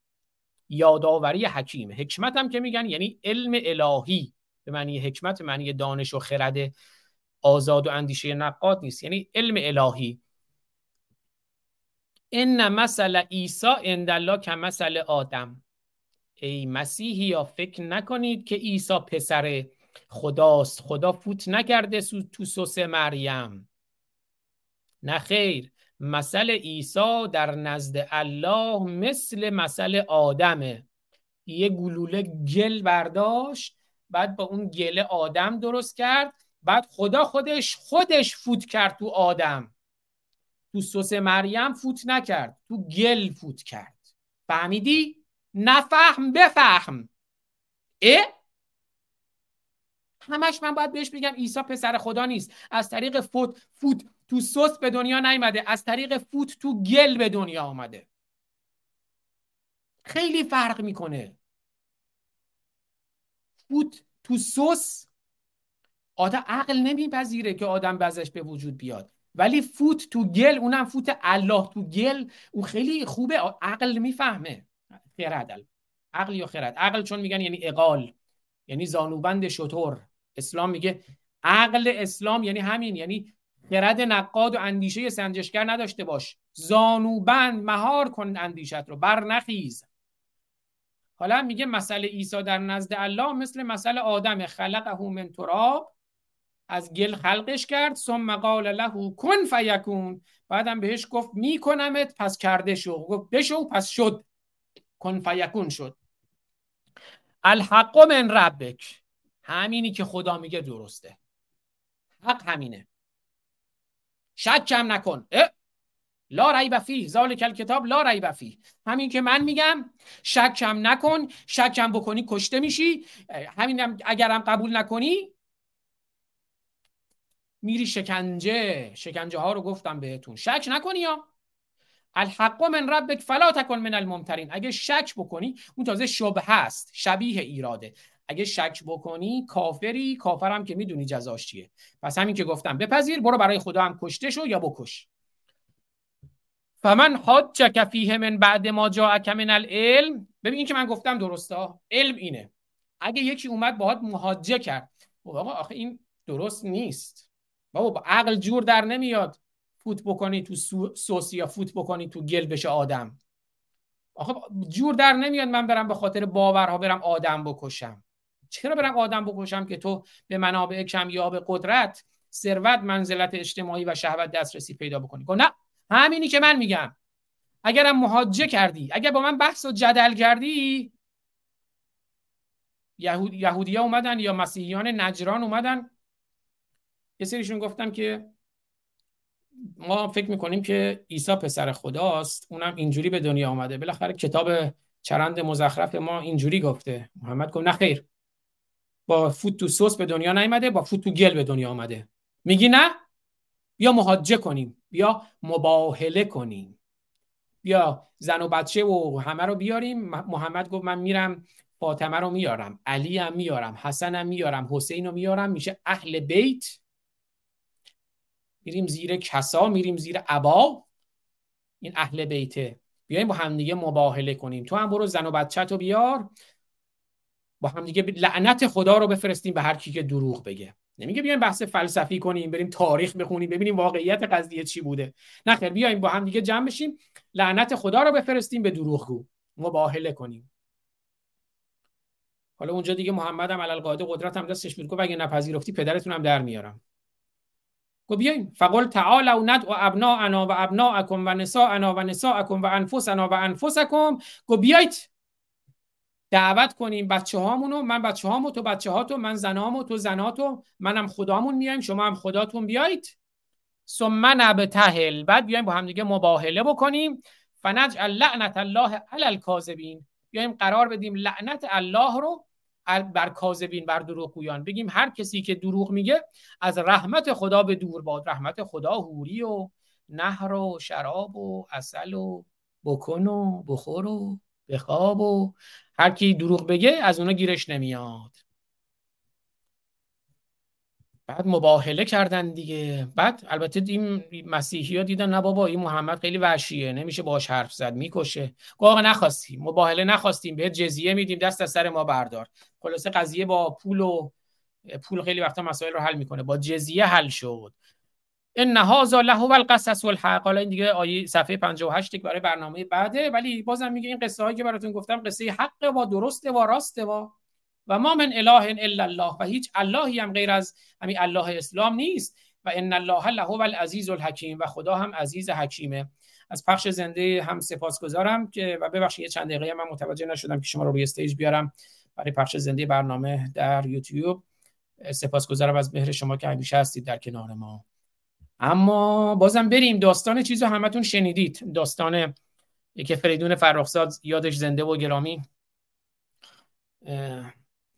یادآوری حکیمه حکمت هم که میگن یعنی علم الهی به معنی حکمت معنی دانش و خرد آزاد و اندیشه نقاد نیست. یعنی علم الهی. ان مثل عیسی الله که مثل آدم. ای مسیحی یا فکر نکنید که عیسی پسر خداست. خدا فوت نکرده تو سوس مریم. نه خیر. مثل عیسی در نزد الله مثل مثل آدمه یه گلوله گل برداشت بعد با اون گله آدم درست کرد. بعد خدا خودش خودش فوت کرد تو آدم. تو سس مریم فوت نکرد تو گل فوت کرد. فهمیدی؟ نفهم بفهم. اه؟ همش من باید بهش بگم عیسی پسر خدا نیست. از طریق فوت فوت تو سس به دنیا نیامده از طریق فوت تو گل به دنیا آمده خیلی فرق می‌کنه. فوت تو سس آدم عقل نمیپذیره که آدم بزش به وجود بیاد. ولی فوت تو گل اونم فوت الله تو گل اون خیلی خوبه. عقل می‌فهمه. خرد. عقل یا خرد؟ عقل چون میگن یعنی اقال یعنی زانوبند شطور. اسلام میگه عقل اسلام یعنی همین یعنی خرد نقاد و اندیشه سنجشگر نداشته باش. زانوبند مهار کن اندیشت رو بر نخیز. حالا میگه مسئله عیسی در نزد الله مثل مسئله آدم. خلقه من تراب از گل خلقش کرد. ثم قال له کن فیکون. بعدم بهش گفت میکنمت پس کرده شو. گفت بشو پس شد. کن فیکون شد. الحق من ربک. همینی که خدا میگه درسته. حق همینه. شک کم نکن. لا ریب فی ذالک الکتاب لا ریب فی همین که من میگم شکم نکن شکم بکنی کشته میشی. همین اگرم قبول نکنی میری شکنجه. شکنجه ها رو گفتم بهتون. شک نکنی یا الحق من ربک فلا تکن من الممترین. اگه شک بکنی اون تازه شبه هست شبیه ایراده. اگه شک بکنی کافری. کافرم که می‌دونی جزاش چیه. پس همین که گفتم بپذیر برو برای خدا هم کشته شو یا بکش. فمن حاجک فیه من بعد ما جاءک من العلم. ببین که من گفتم درسته علم اینه. اگه یکی اومد باهات محاجه کرد. خب آقا آخه این درست نیست. بابا با عقل جور در نمیاد. فوت بکنی تو سوس یا فوت بکنی تو گل بشه آدم. آخه جور در نمیاد من برم به خاطر باورها برم آدم بکشم. چرا برم آدم بکشم که تو به منابع کمیاب قدرت ثروت منزلت اجتماعی و شهوت دسترسی پیدا بکنی؟ خب نه همینی که من میگم. اگرم مهاجه کردی اگر با من بحث و جدل کردی یهود... یهودی ها اومدن یا مسیحیان نجران اومدن. یه سریشون گفتن که ما فکر می‌کنیم که عیسی پسر خداست اونم اینجوری به دنیا آمده بالاخره کتاب چرند مزخرف ما اینجوری گفته. محمد گفت نه خیر. با فوت تو سوس به دنیا نیامده با فوت تو گل به دنیا آمده میگی نه؟ یا مهاجه کنیم. بیا مباهله کنیم. بیا زن و بچه و همه رو بیاریم. محمد گفت من میرم فاطمه رو میارم علی هم میارم حسن هم میارم حسین رو میارم. میشه اهل بیت. میریم زیر کسا میریم زیر عبا این اهل بیته. بیایم با همدیگه مباهله کنیم. تو هم برو زن و بچه تو بیار. با همدیگه لعنت خدا رو بفرستیم به هر کی که دروغ بگه. نمیگه بیایم بحث فلسفی کنیم بریم تاریخ بخونیم ببینیم واقعیت قضیه چی بوده. نه خیر بیایم با هم دیگه جمع بشیم لعنت خدا رو بفرستیم به دروغگو. مباهله کنیم. حالا اونجا دیگه محمد هم علل قاعده قدرت هم دستش میگه اگه نپذیرفتی پدرتون هم در میارم. گو بیایم. فقل تعالوا ندعو ابناءنا و ابناءکم و نساءنا و نساءکم و انفسنا و انفسکم. گو بیایید. دعوت کنیم بچه هامونو من بچه هامو تو بچه هاتو من زنامو تو زناتو منم خدامون میایم شما هم خداتون بیایید. ثم نبتهل بعد بیایم با هم دیگه مباهله بکنیم. فنجعل لعنت الله علی الکاذبین. بیایم قرار بدیم لعنت الله رو بر کاذبین بر دروغگویان. بگیم هر کسی که دروغ میگه از رحمت خدا به دور باد. رحمت خدا هوری و نهر و شراب و اصل و بکن و بخور و بخواب و هر کی دروغ بگه از اونا گیرش نمیاد. بعد مباهله کردن دیگه. بعد البته این مسیحی ها دیدن نه بابا این محمد خیلی وحشیه نمیشه باش حرف زد می‌کشه. آقا نخواستیم مباهله نخواستیم به جزیه میدیم دست از سر ما بردار. خلاصه قضیه با پول و پول خیلی وقتا مسائل رو حل می‌کنه. با جزیه حل شد. ان هذا له القصص والحق حالا این دیگه آیه صفحه 58 برای برنامه بعده ولی بازم میگه این قصه هایی که براتون گفتم قصه حق و درسته و راسته و و ما من اله الا الله و هیچ اللهی هم غیر از همین الله اسلام نیست. و ان الله له العزیز الحکیم و خدا هم عزیز حکیمه. از پخش زنده هم سپاسگزارم که و ببخشید یه چند دقیقه من متوجه نشدم که شما رو روی استیج بیارم برای پخش زنده برنامه در یوتیوب. سپاسگزارم از مهر شما که همیشه هستید در کنار ما. اما بازم بریم. داستان چیزو همتون شنیدید. داستان که فریدون فرخزاد یادش زنده و گرامی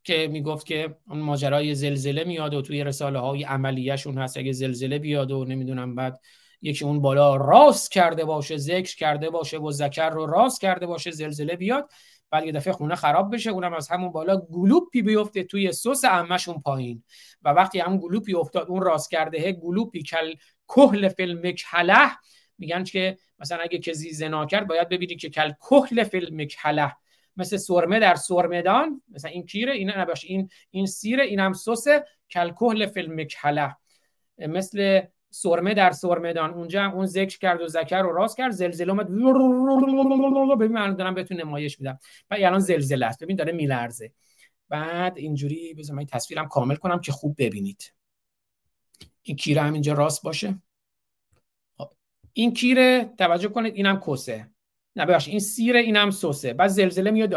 که می‌گفت که اون ماجرای زلزله میاد و توی رساله های عملیشون هست. اگه زلزله بیاد و نمی‌دونم بعد یکی اون بالا راست کرده باشه ذکر کرده باشه و ذکر رو راست کرده باشه زلزله بیاد بعد یه دفعه خونه خراب بشه اونم از همون بالا گلوپی بیفته توی سس عمهشون پایین. و وقتی هم گلوپی افتاد اون راست کرده گلوپی کل کهل فیلم کله میگن که مثلا اگه کسی زنا کرد باید ببینی که کل کهل فیلم کله مثل سرمه در سرمدان مثلا این کیره این نباشه این این سیره اینم سس کل کهل فیلم کله مثل سرمه در سرمدان اونجا هم اون ذکر کرد و ذکر رو راست کرد. زلزله اومد. ببین من دارم بهتون نمایش میدم. و الان زلزله است. ببین داره میلرزه. بعد اینجوری بذار من تصویرم کامل کنم که خوب ببینید. این کیره هم اینجا راست باشه. خب. این کیره توجه کنید اینم کسه. نه ببخشید این سیره اینم سوسه بعد زلزله میاد.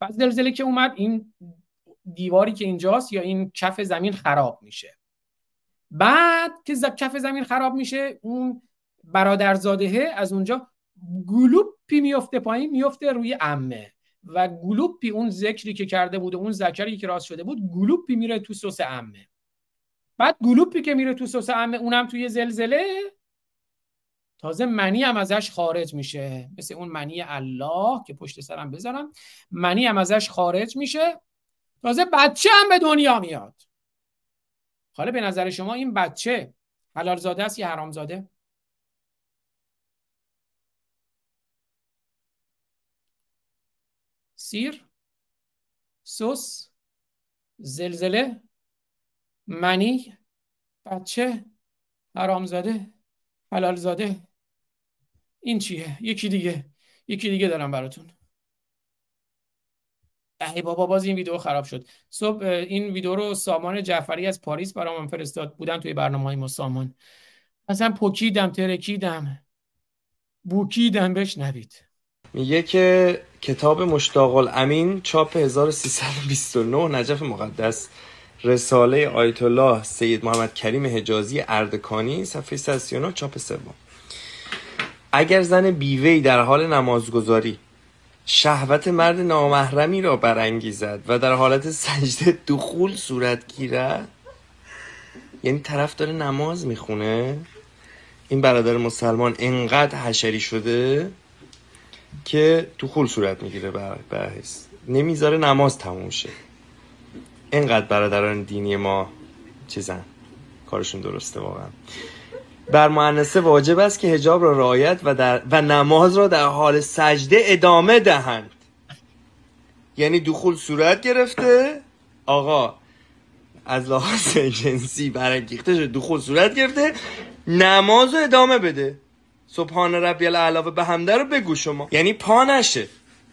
بعد زلزله که اومد این دیواری که اینجاست یا این کف زمین خراب میشه. بعد که کف زمین خراب میشه اون برادرزاده از اونجا گلوپی میفته پایین میفته روی عمه. و گلوپی اون ذکری که کرده بود اون ذکری که راست شده بود گلوپی میره تو کس عمه. بعد گلوپی که میره تو کس عمه اونم توی زلزله. تازه منی هم ازش خارج میشه. مثل اون منی الله که پشت سرم بذارم. منی هم ازش خارج میشه. تازه بچه هم به دنیا میاد. حالا به نظر شما این بچه حلال زاده است یا حرام زاده سیر سوس زلزله منی بچه حرام زاده حلال زاده این چیه؟ یکی دیگه. یکی دیگه دارم براتون. ای بابا باز این ویدیو خراب شد. صبح این ویدیو رو سامان جعفری از پاریس برام فرستاد. بودن توی برنامه های ما سامان. اصلا پوکیدم ترکیدم. بوکیدم بشنوید میگه که کتاب مشتاق الامین چاپ 1329 نجف مقدس رساله آیت الله سید محمد کریم حجازی اردکانی صفحه 139 چاپ سوم. اگر زن بیوی در حال نمازگذاری شهوت مرد نامحرمی را برانگیزد و در حالت سجده دخول صورت گیرد؟ یعنی طرف داره نماز می‌خونه؟ این برادر مسلمان انقدر حشری شده که دخول صورت می‌گیره برحس نمی‌ذاره نماز تموم شه. اینقدر برادران دینی ما چیزن. کارشون درسته واقعا. بر مؤنثه واجب است که حجاب را رعایت و, در و نماز را در حال سجده ادامه دهند. یعنی دخول صورت گرفته. آقا از لحاظ جنسی برانگیخته شده دخول صورت گرفته. نماز رو ادامه بده. سبحان ربی العلاوه به همده رو بگو شما. یعنی پا نشه.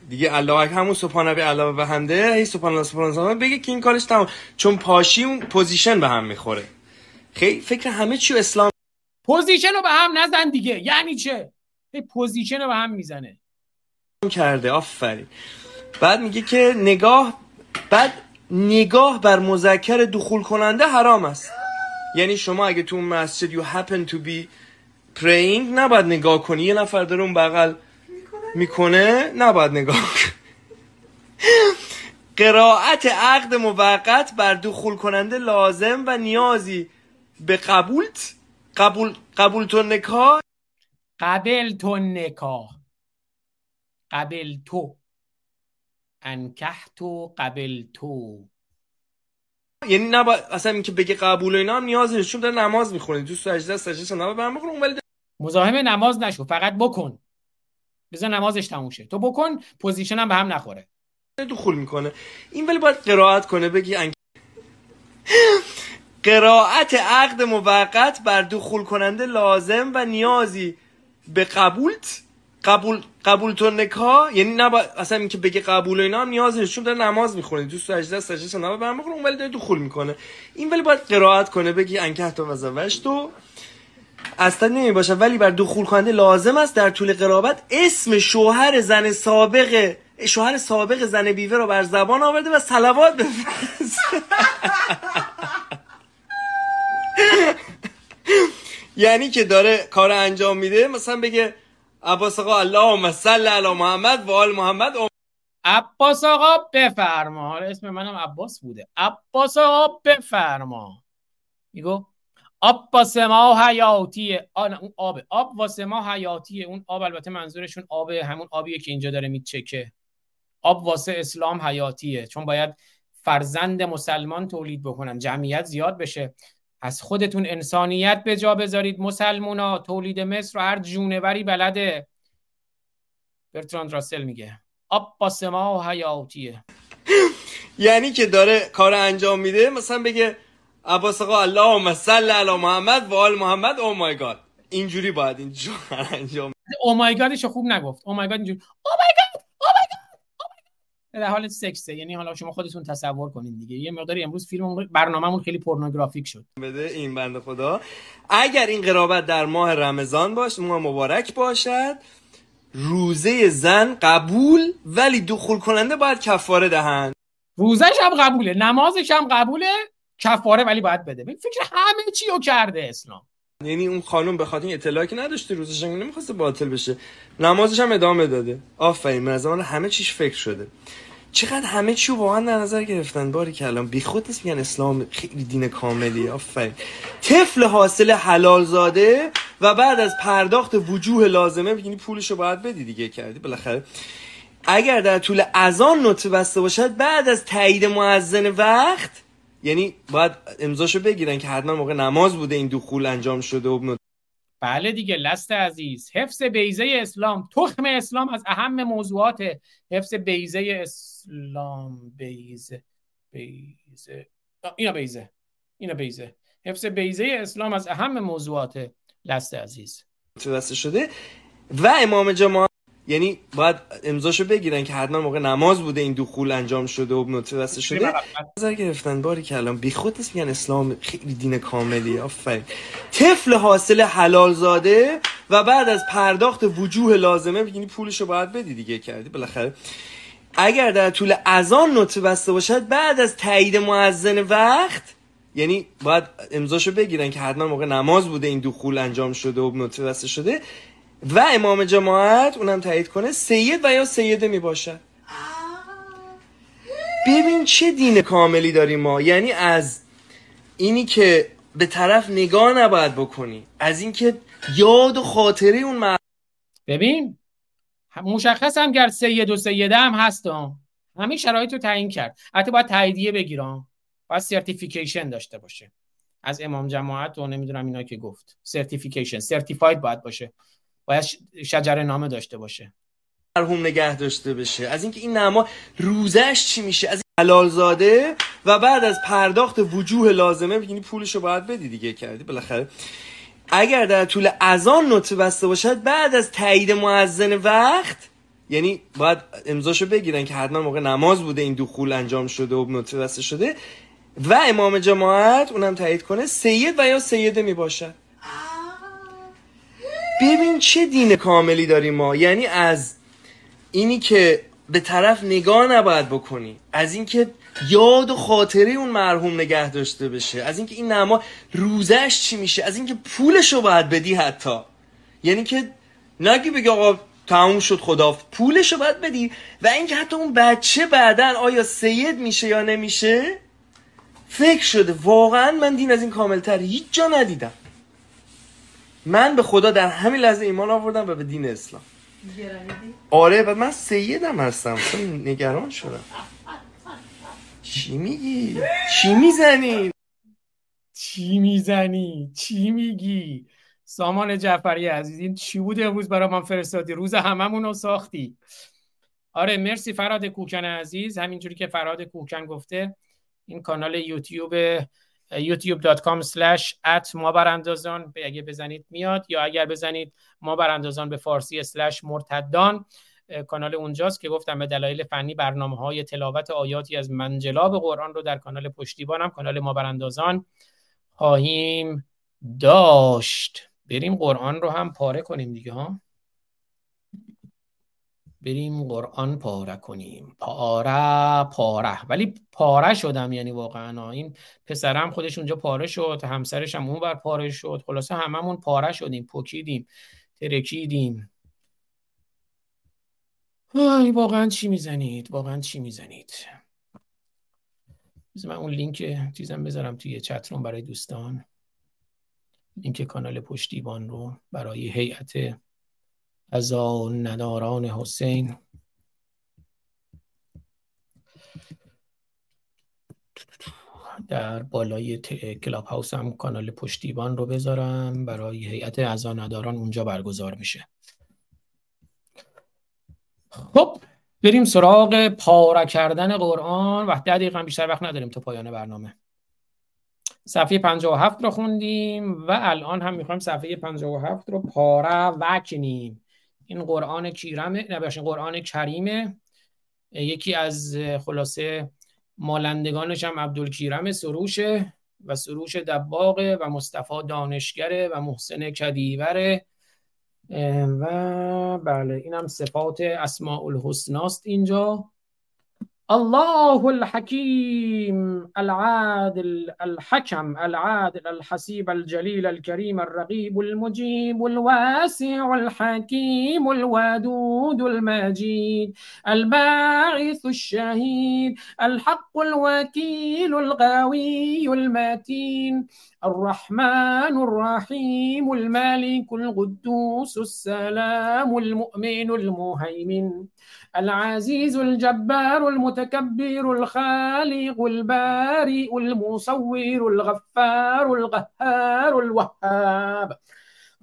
دیگه الله همون سبحان ربی علاوه به همده هی سبحان الله سبحان الله بگه که این کارش تمام. چون پاشی اون position به هم می‌خوره. خیلی فکر همه چی اسلام position رو به هم نزن دیگه. یعنی چه؟ position رو به هم می‌زنه. کرده آفرین. بعد میگه که نگاه بعد نگاه بر مذکر دخول کننده حرام است. یعنی شما اگه تو مسجد you happen to be praying نباید نگاه کنی. یه نفر داره اون بغل می‌کنه نباید نگاه قرائت عقد موقت بر دخول کننده لازم و نیازی به قبولت قبول قبول تو نکاح؟ قبل تو نکاح. قبل تو. تو قبل تو. یعنی نباید اصلا اینکه بگه قبول اینا هم نیاز نیست چون داره نماز می‌خونه. تو سجده سجده سنبه برم بخونه ولی مزاحم نماز نشو فقط بکن. بذار نمازش تموم شه. تو بکن position هم به هم نخوره. دخول می‌کنه. این ولی باید قرائت کنه بگی انکحت... قرائت عقد موقت بر دخول کننده لازم و نیازی به قبلت قبول قبول تو نکاح یعنی نه اصلا اینکه بگه قبول اینا هم نیاز نیست چون داره نماز می‌خونه. تو سجده سجده سنا می‌خونه اون ولی داره دخول می‌کنه. این ولی باید قرائت کنه بگی انکحت و تو اصلا نمی باشه ولی بر دخول کننده لازم است در طول قرابت اسم شوهر زن سابق شوهر سابق زن بیوه رو بر زبان آورده و صلوات بفرست <laughs> یعنی که داره کار انجام میده مثلا بگه عباس آقا اللهم صل علی محمد و آل محمد. عباس آقا بفرما. حالا اسم منم عباس بوده. عباس آقا بفرما. میگو آب واسه ما حیاتیه اون آبه آب واسه ما حیاتیه اون آب. البته منظورشون آب همون آبیه که اینجا داره میچکه. آب واسه اسلام حیاتیه. چون باید فرزند مسلمان تولید بکنن. جمعیت زیاد بشه. از خودتون انسانیت به جا بذارید. مسلمونا تولید مصر رو هر جونوری بلده. برتراند راسل میگه. آب واسه ما حیاتیه. یعنی که داره کار انجام میده مثلا بگه عباس آقا اللهم صل علی محمد و آل محمد. او مای گاد اینجوری باید این <laughs> انجام او مای گادش خوب نگفت. او مای گاد اینجوری. او مای گاد در حال سکسه. یعنی حالا شما خودتون تصور کنین دیگه. یه مقداری امروز فیلم برنامه‌مون خیلی پورنوگرافیک شد. بده این بنده خدا. اگر این قرابت در ماه رمضان باشه ماه مبارک باشد روزه زن قبول ولی دخول کننده باید کفاره دهند روزش هم قبوله نمازش هم قبوله کفاره ولی باید بده. فکر همه چی رو کرده اسلام. یعنی اون خانم به خاطر اطلاعی که نداشته روزش نمی‌خواسته باطل بشه. نمازش هم ادامه داده. آفرین من زمان همه چیش فکر شده. چقدر همه چی واقعا در نظر گرفتن؟ باری کلام بی خود نیست میگن اسلام خیلی دین کاملی. آفرین. طفل حاصل حلال زاده و بعد از پرداخت وجوه لازمه یعنی پولشو باید بدی دیگه کردی؟ بالاخره اگر در طول اذان نطفه بسته باشد بعد از تایید معزن وقت یعنی باید امضاشو بگیرن که حتما موقع نماز بوده این دخول انجام شده و بله دیگه لست عزیز. حفظ بیزه اسلام. تخم اسلام از اهم موضوعات حفظ بیزه اسلام. بیزه بیزه اینا بیزه اینا بیزه حفظ بیزه اسلام از اهم موضوعات لست عزیز. شده؟ و امام جماعت یعنی باید امضاشو بگیرن که حتما موقع نماز بوده این دخول انجام شده و نطفه شده. نظر گرفتن باری کلام بی خود نیست میگن اسلام خیلی دین کاملی آفرین. طفل حاصل حلال زاده و بعد از پرداخت وجوه لازمه یعنی پولشو باید بدی دیگه کردی بالاخره. اگر در طول اذان نطفه بسته باشد بعد از تایید معزن وقت یعنی باید امضاشو بگیرن که حتما موقع نماز بوده این دخول انجام شده و نطفه شده و امام جماعت اونم تایید کنه سید و یا سیده می باشد ببین چه دین کاملی داریم ما. یعنی از اینی که به طرف نگاه نباید بکنی از اینکه یاد و خاطره اون مر... ببین مشخص هم گر سید و سیده هم هستم همین شرایط رو تعیین کرد. حتی باید تاییدیه بگیرم باید certification داشته باشه. از امام جماعت و نمی‌دونم اینا که گفت. certification certified باید باشه. باید شجره نامه داشته باشه. مرحوم نگه داشته بشه. از اینکه این نما روزش چی میشه؟ از حلال زاده و بعد از پرداخت وجوه لازمه یعنی پولشو باید بدی دیگه کردی بالاخره. اگر در طول اذان نطفه بسته باشد بعد از تایید مؤذن وقت یعنی باید امضاشو بگیرن که حتما موقع نماز بوده این دخول انجام شده و نطفه بسته شده و امام جماعت اونم تایید کنه سید و یا سیده می باشد ببین چه دین کاملی داریم ما. یعنی از اینی که به طرف نگاه نباید بکنی. از اینکه یاد و خاطره اون مرحوم نگه داشته بشه. از اینکه این نما روزش چی میشه. از اینکه پولش رو باید بدی حتی. یعنی که نگی بگی آقا تموم شد خدا پولش رو باید بدی. و اینکه حتی اون بچه بعدا آیا سید میشه یا نمیشه؟ فکر شده. واقعا من دین از این کاملتر هیچ جا ندیدم. من به خدا در همین لحظه ایمان آوردم و به دین اسلام آره و من سیدم هستم نگران شدم چی میگی؟ چی می‌زنی؟ چی می‌زنی؟ چی میگی؟ سامان جعفری عزیز این چی بود امروز برای من فرستادی روز هممون رو ساختی آره مرسی فراد کوکن عزیز همینجوری که فراد کوکن گفته این کانال یوتیوب youtube.com slash at ما براندازان اگه بزنید میاد یا اگر بزنید ما براندازان به فارسی slash مرتدان. کانال اونجاست که گفتم به دلایل فنی برنامه های تلاوت آیاتی از منجلاب قرآن رو در کانال پشتیبانم کانال ما براندازان خواهیم داشت. بریم قرآن رو هم پاره کنیم دیگه ها. بریم قرآن پاره کنیم. پاره پاره. ولی پاره شدم یعنی واقعا. این پسرم خودش اونجا پاره شد همسرش هم اون بر پاره شد. خلاصه هممون پاره شدیم پکیدیم ترکیدیم. واقعا چی می‌زنید؟ واقعا چی می‌زنید؟ من اون لینک چیزم بذارم توی چترون برای دوستان. لینک کانال پشتیبان رو برای هیئت از نداران حسین. در بالای کلاب هاوس هم کانال پشتیبان رو بذارم. برای هیئت از نداران اونجا برگزار میشه. خب بریم سراغ پاره کردن قرآن. و ده دقیقه بیشتر وقت نداریم تا پایان برنامه. صفحه 57 رو خوندیم و الان هم می‌خوایم صفحه 57 رو پاره وکنیم. این قرآن کیرمه نباشین قرآن کریمه. یکی از خلاصه مالندگانش هم عبدالکیرم سروشه و سروش دباغه و مصطفی دانشگره و محسن کدیوره. و بله این هم صفات اسماء الحسناست اینجا. الله الحكيم العادل الحكم العادل الحسيب الجليل الكريم الرقيب المجيب الواسع الحكيم الودود المجيد الباعث الشهيد الحق الوكيل الغاوي المتين. الرحمن الرحيم المالك القدوس السلام المؤمن المهيمن العزيز الجبار المتكبر الخالق البارئ المصور الغفار القهار الوهاب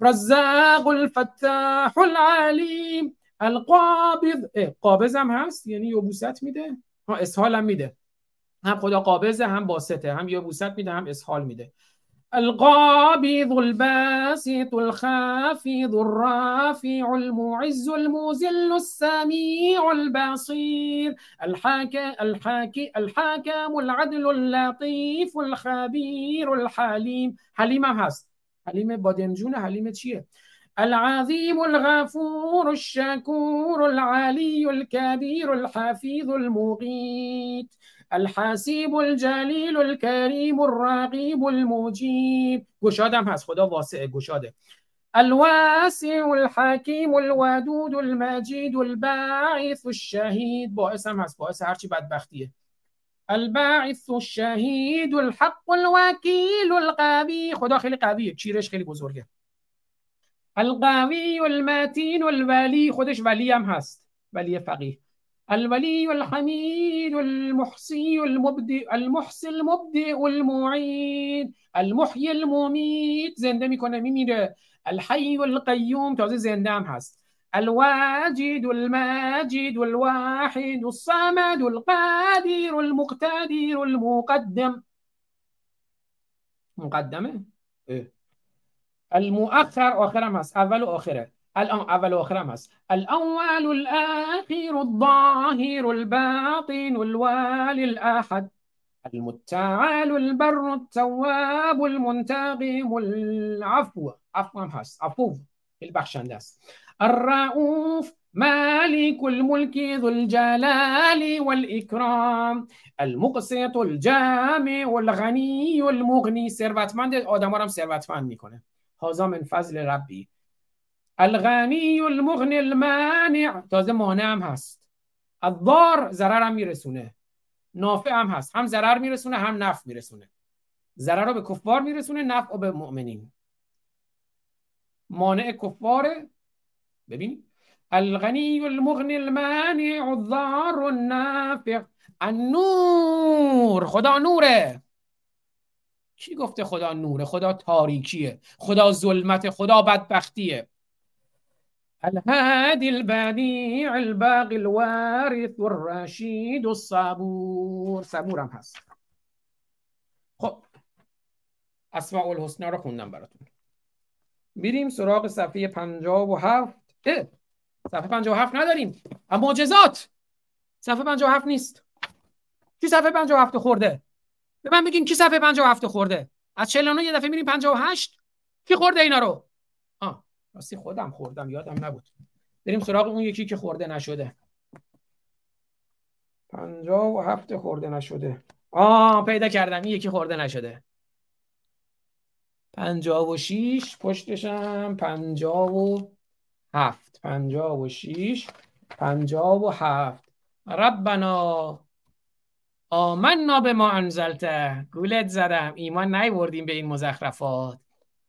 رزاق الفتاح العليم القابض. إيه قابض هم هست؟ یعنی یبوست میده؟ ها اسهال هم میده. هم خدا قابضه هم باسته هم یبوست میده هم اسهال میده. القابض الباسط الخافض الرافع المعز المذل السميع البصير. الحاكم الحاكم الحاكم العدل اللطيف الخبير الحليم. حليم هست. حليم بادنجون حليم چیه؟ العظيم الغفور الشكور العلي الكبير الحفيظ المغيث الحسیب الجلیل الكریم الرقیب المجیب گشادم هست خدا واسع گشاده. الواسع الحکیم الودود المجید الباعث الشهید. باعث هم هست باعث هرچی بدبختیه. الباعث الشهید الحق الوکیل القوی. خدا خیلی قویه چیرش خیلی بزرگه. القوی المتین الولی خودش ولی هم هست ولی فقیه. الولي الحميد المحصي المبدئ المحصي المبدئ المعيد المحيي المميت. زنده میکنه میمیره. الحی القیوم تازه زنده هم هست. الواجد الماجد الواحد الصمد القادر المقتدر المقدم مقدمه؟ إيه؟ المؤخر آخرم هست. اول و آخره. الان اول و آخرم هست الأول الآخر الظاهر الباطن الوالي الأحد. المتعال البر التواب المنتقم العفو. عفو هست عفو. البخشنده است الرؤوف مالك الملك ذو الجلال والإكرام. المقسط الجامع والغنی المغنی ثروتمند آدم هم ثروتمند میکنه. هذا من فضل ربی. الغنی المغنی المانع. تازه مانع هم هست. الضار ضرر هم میرسونه. نافع هم هست. هم ضرر میرسونه هم نفع میرسونه. ضرر رو به کفار میرسونه نفع رو به مؤمنین. مانع کفاره. ببین. الغنی المغنی المانع الضار النافع. النور. خدا نوره. کی گفته خدا نوره؟ خدا تاریکیه. خدا ظلمت خدا بدبختیه. الهادي البديع الباقي الوارث الرشید الصبور. صبور هم هست. خب اسماء الحسنا رو خوندم براتون. میریم سراغ صفحه 57 اه صفحه 57 نداریم. اما معجزات. صفحه 57 نیست. کی صفحه 57 خورده؟ به من بگین کی صفحه 57 خورده؟ از 49 یه دفعه میریم 58 کی خورده اینا رو؟ راستی خودم خوردم یادم نبود. بریم سراغ اون یکی که خورده نشده. 57 خورده نشده. آه پیدا کردم. این یکی خورده نشده. 56 پشتشم. 57 56 57 ربنا آمنا به ما انزلته گولت زدم. ایمان نیوردیم به این مزخرفات.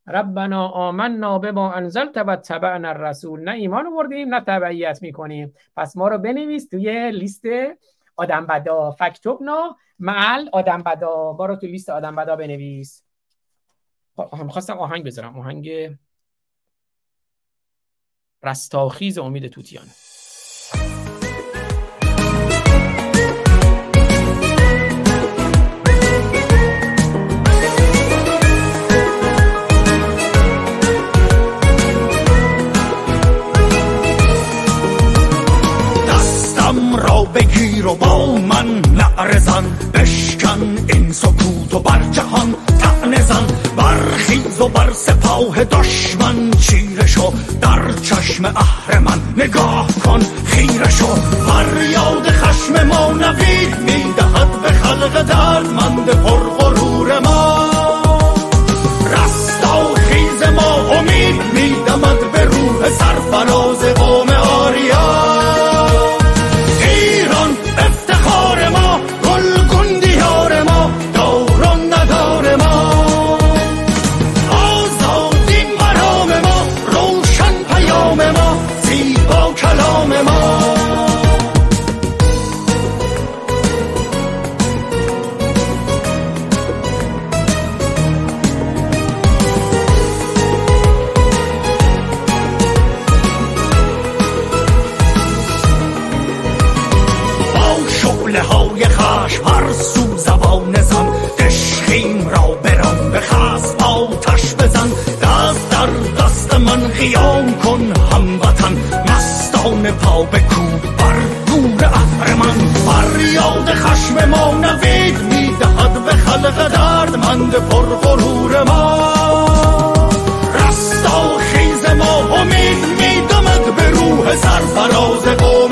ربنا آمنا به ما انزلت و تبعنا الرسول. نه ایمان آوردیم نه تبعیت می‌کنیم. پس ما رو بنویس توی لیست آدم بدا. فکتبنا معل آدم بدا. ما رو توی لیست آدم بدا بنویس. هم خواستم آهنگ بذارم. آهنگ رستاخیز امید توتیان. بگیر و با من نعرزن بشکن این سکوت و بر جهان تعنه زن برخیز و بر سپاه دشمن چیره شو در چشم اهرمن نگاه کن خیره شو فریاد خشم ما نوید می‌دهد به خلق دردمند پرغرور ما رستا در دست من قیام کن هموطن مستان پا بکوب بر گور اهرمن فریاد خشم ما نوید می‌دهد به خلق دردمند پرغرور ما رستا خیز ما امید میدمد به روح سرفراز قوم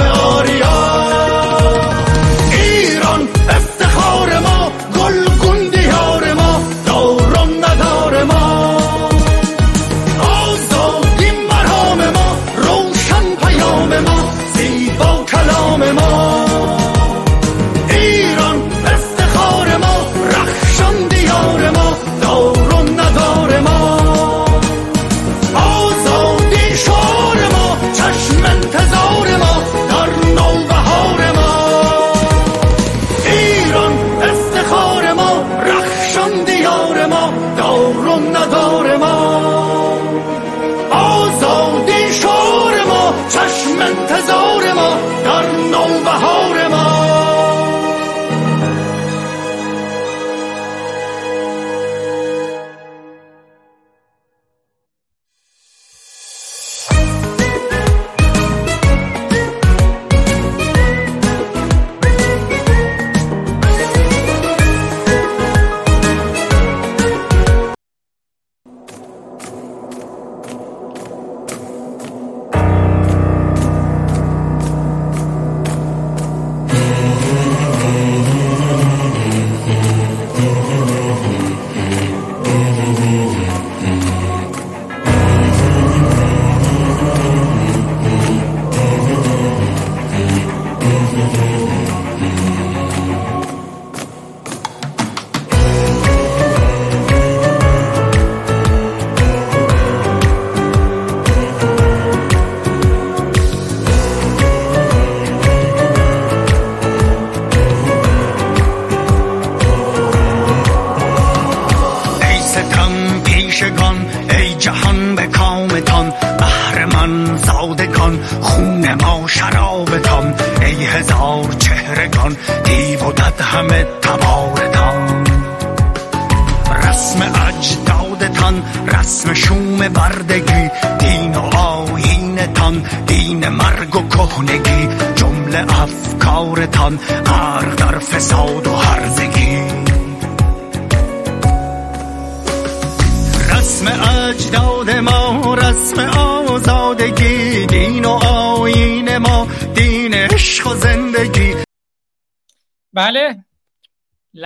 Mohamed.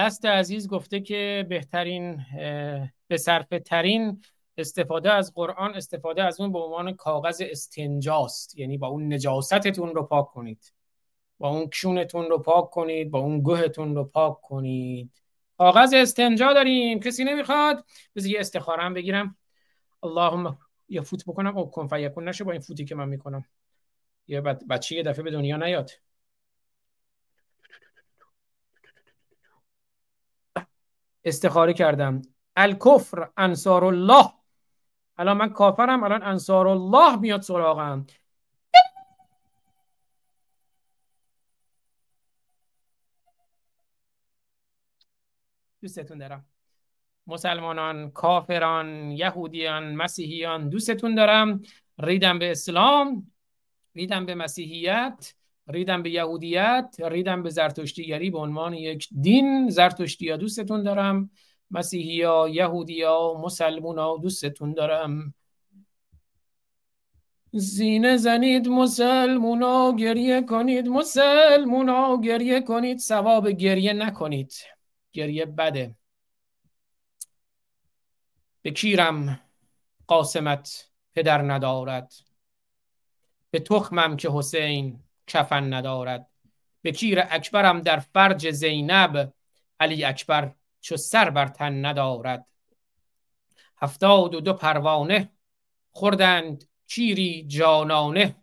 لست عزیز گفته که بهترین به صرف ترین استفاده از قرآن استفاده از اون به عنوان کاغذ استنجاست. یعنی با اون نجاستتون رو پاک کنید. با اون کشونتون رو پاک کنید. با اون گوهتون رو پاک کنید. کاغذ استنجا داریم. کسی نمی‌خواد؟ بذار یه استخاره بگیرم. اللهم یه فوت بکنم. او کن فیکون نشه با این فوتی که من می‌کنم. یه بچه یه دفعه به دنیا نیاد. استخاره کردم. الکفر انصار الله الان من کافرم الان انصار الله میاد سراغم. دوستتون دارم. مسلمانان کافران یهودیان مسیحیان دوستتون دارم. ریدم به اسلام ریدم به مسیحیت. ریدم به یهودیت ریدم به زرتشتیگری به عنوان یک دین زرتشتی دوستتون دارم. مسیحی ها یهودی ها مسلمون ها دوستتون دارم. زینه زنید مسلمونا گریه کنید. مسلمونا گریه کنید. ثواب گریه نکنید. گریه بده. به کیرم قاسمت پدر ندارد. به تخمم که حسین کفن ندارد. به کیر اکبرم در فرج زینب علی اکبر چو سر بر تن ندارد. هفتاد و دو پروانه خوردند کیری جانانه.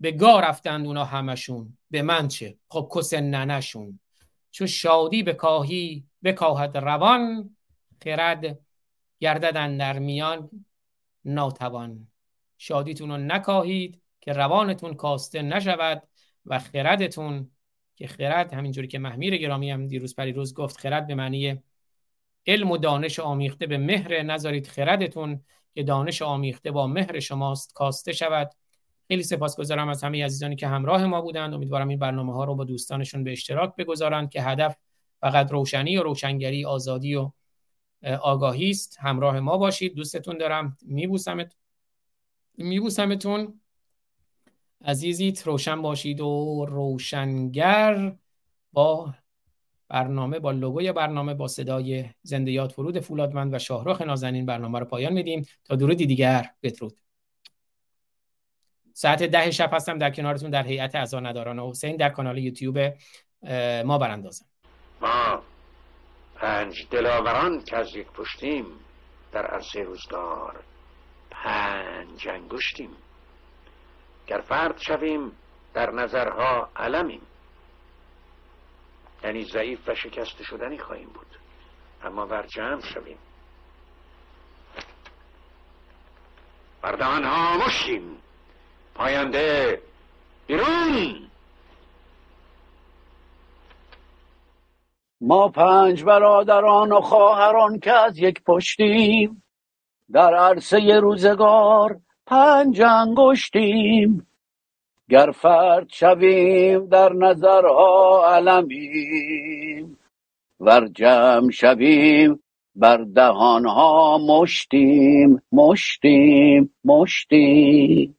به گار رفتند اونا همشون. به من چه؟ خب کس ننشون. چو شادی به کاهی بکاهد روان خرد گرددن در میان ناتوان. شادیتون رو نکاهید که روانتون کاسته نشود. و خردتون که خرد همینجوری که محمیر گرامی هم دیروز پریروز گفت خرد به معنی علم و دانش آمیخته به مهر نذارید. خردتون که دانش آمیخته با مهر شماست کاسته شود. خیلی سپاسگزارم از همه عزیزانی که همراه ما بودند. امیدوارم این برنامه ها رو با دوستانشون به اشتراک بگذارند که هدف فقط روشنی و روشنگری آزادی و آگاهی است. همراه ما باشید. دوستتون دارم. میبوسمت میبوسمتون. عزیزیت روشن باشید و روشنگر با برنامه با لوگوی برنامه با صدای زنده یاد فرود فولادمند و شاهرخ نازنین برنامه رو پایان میدیم. تا درودی دیگر بدرود. ساعت ده شب هستم در کنارتون در هیئت نداران حسین در کانال یوتیوب ما براندازم. ما پنج دلاوران که از یک پشتیم در عرصه روزگار پنج انگشتیم. گر فرد شویم در نظرها علمیم. یعنی ضعیف و شکست شدنی خواهیم بود. اما بر جمع شویم. بردهان ها مشیم پاینده بیرون. ما پنج برادران و خواهران که از یک پشتیم در عرصه روزگار پنج انگشتیم. گر فرد شویم در نظرها علمیم ور جمع شویم بر دهانها مشتیم مشتیم مشتیم.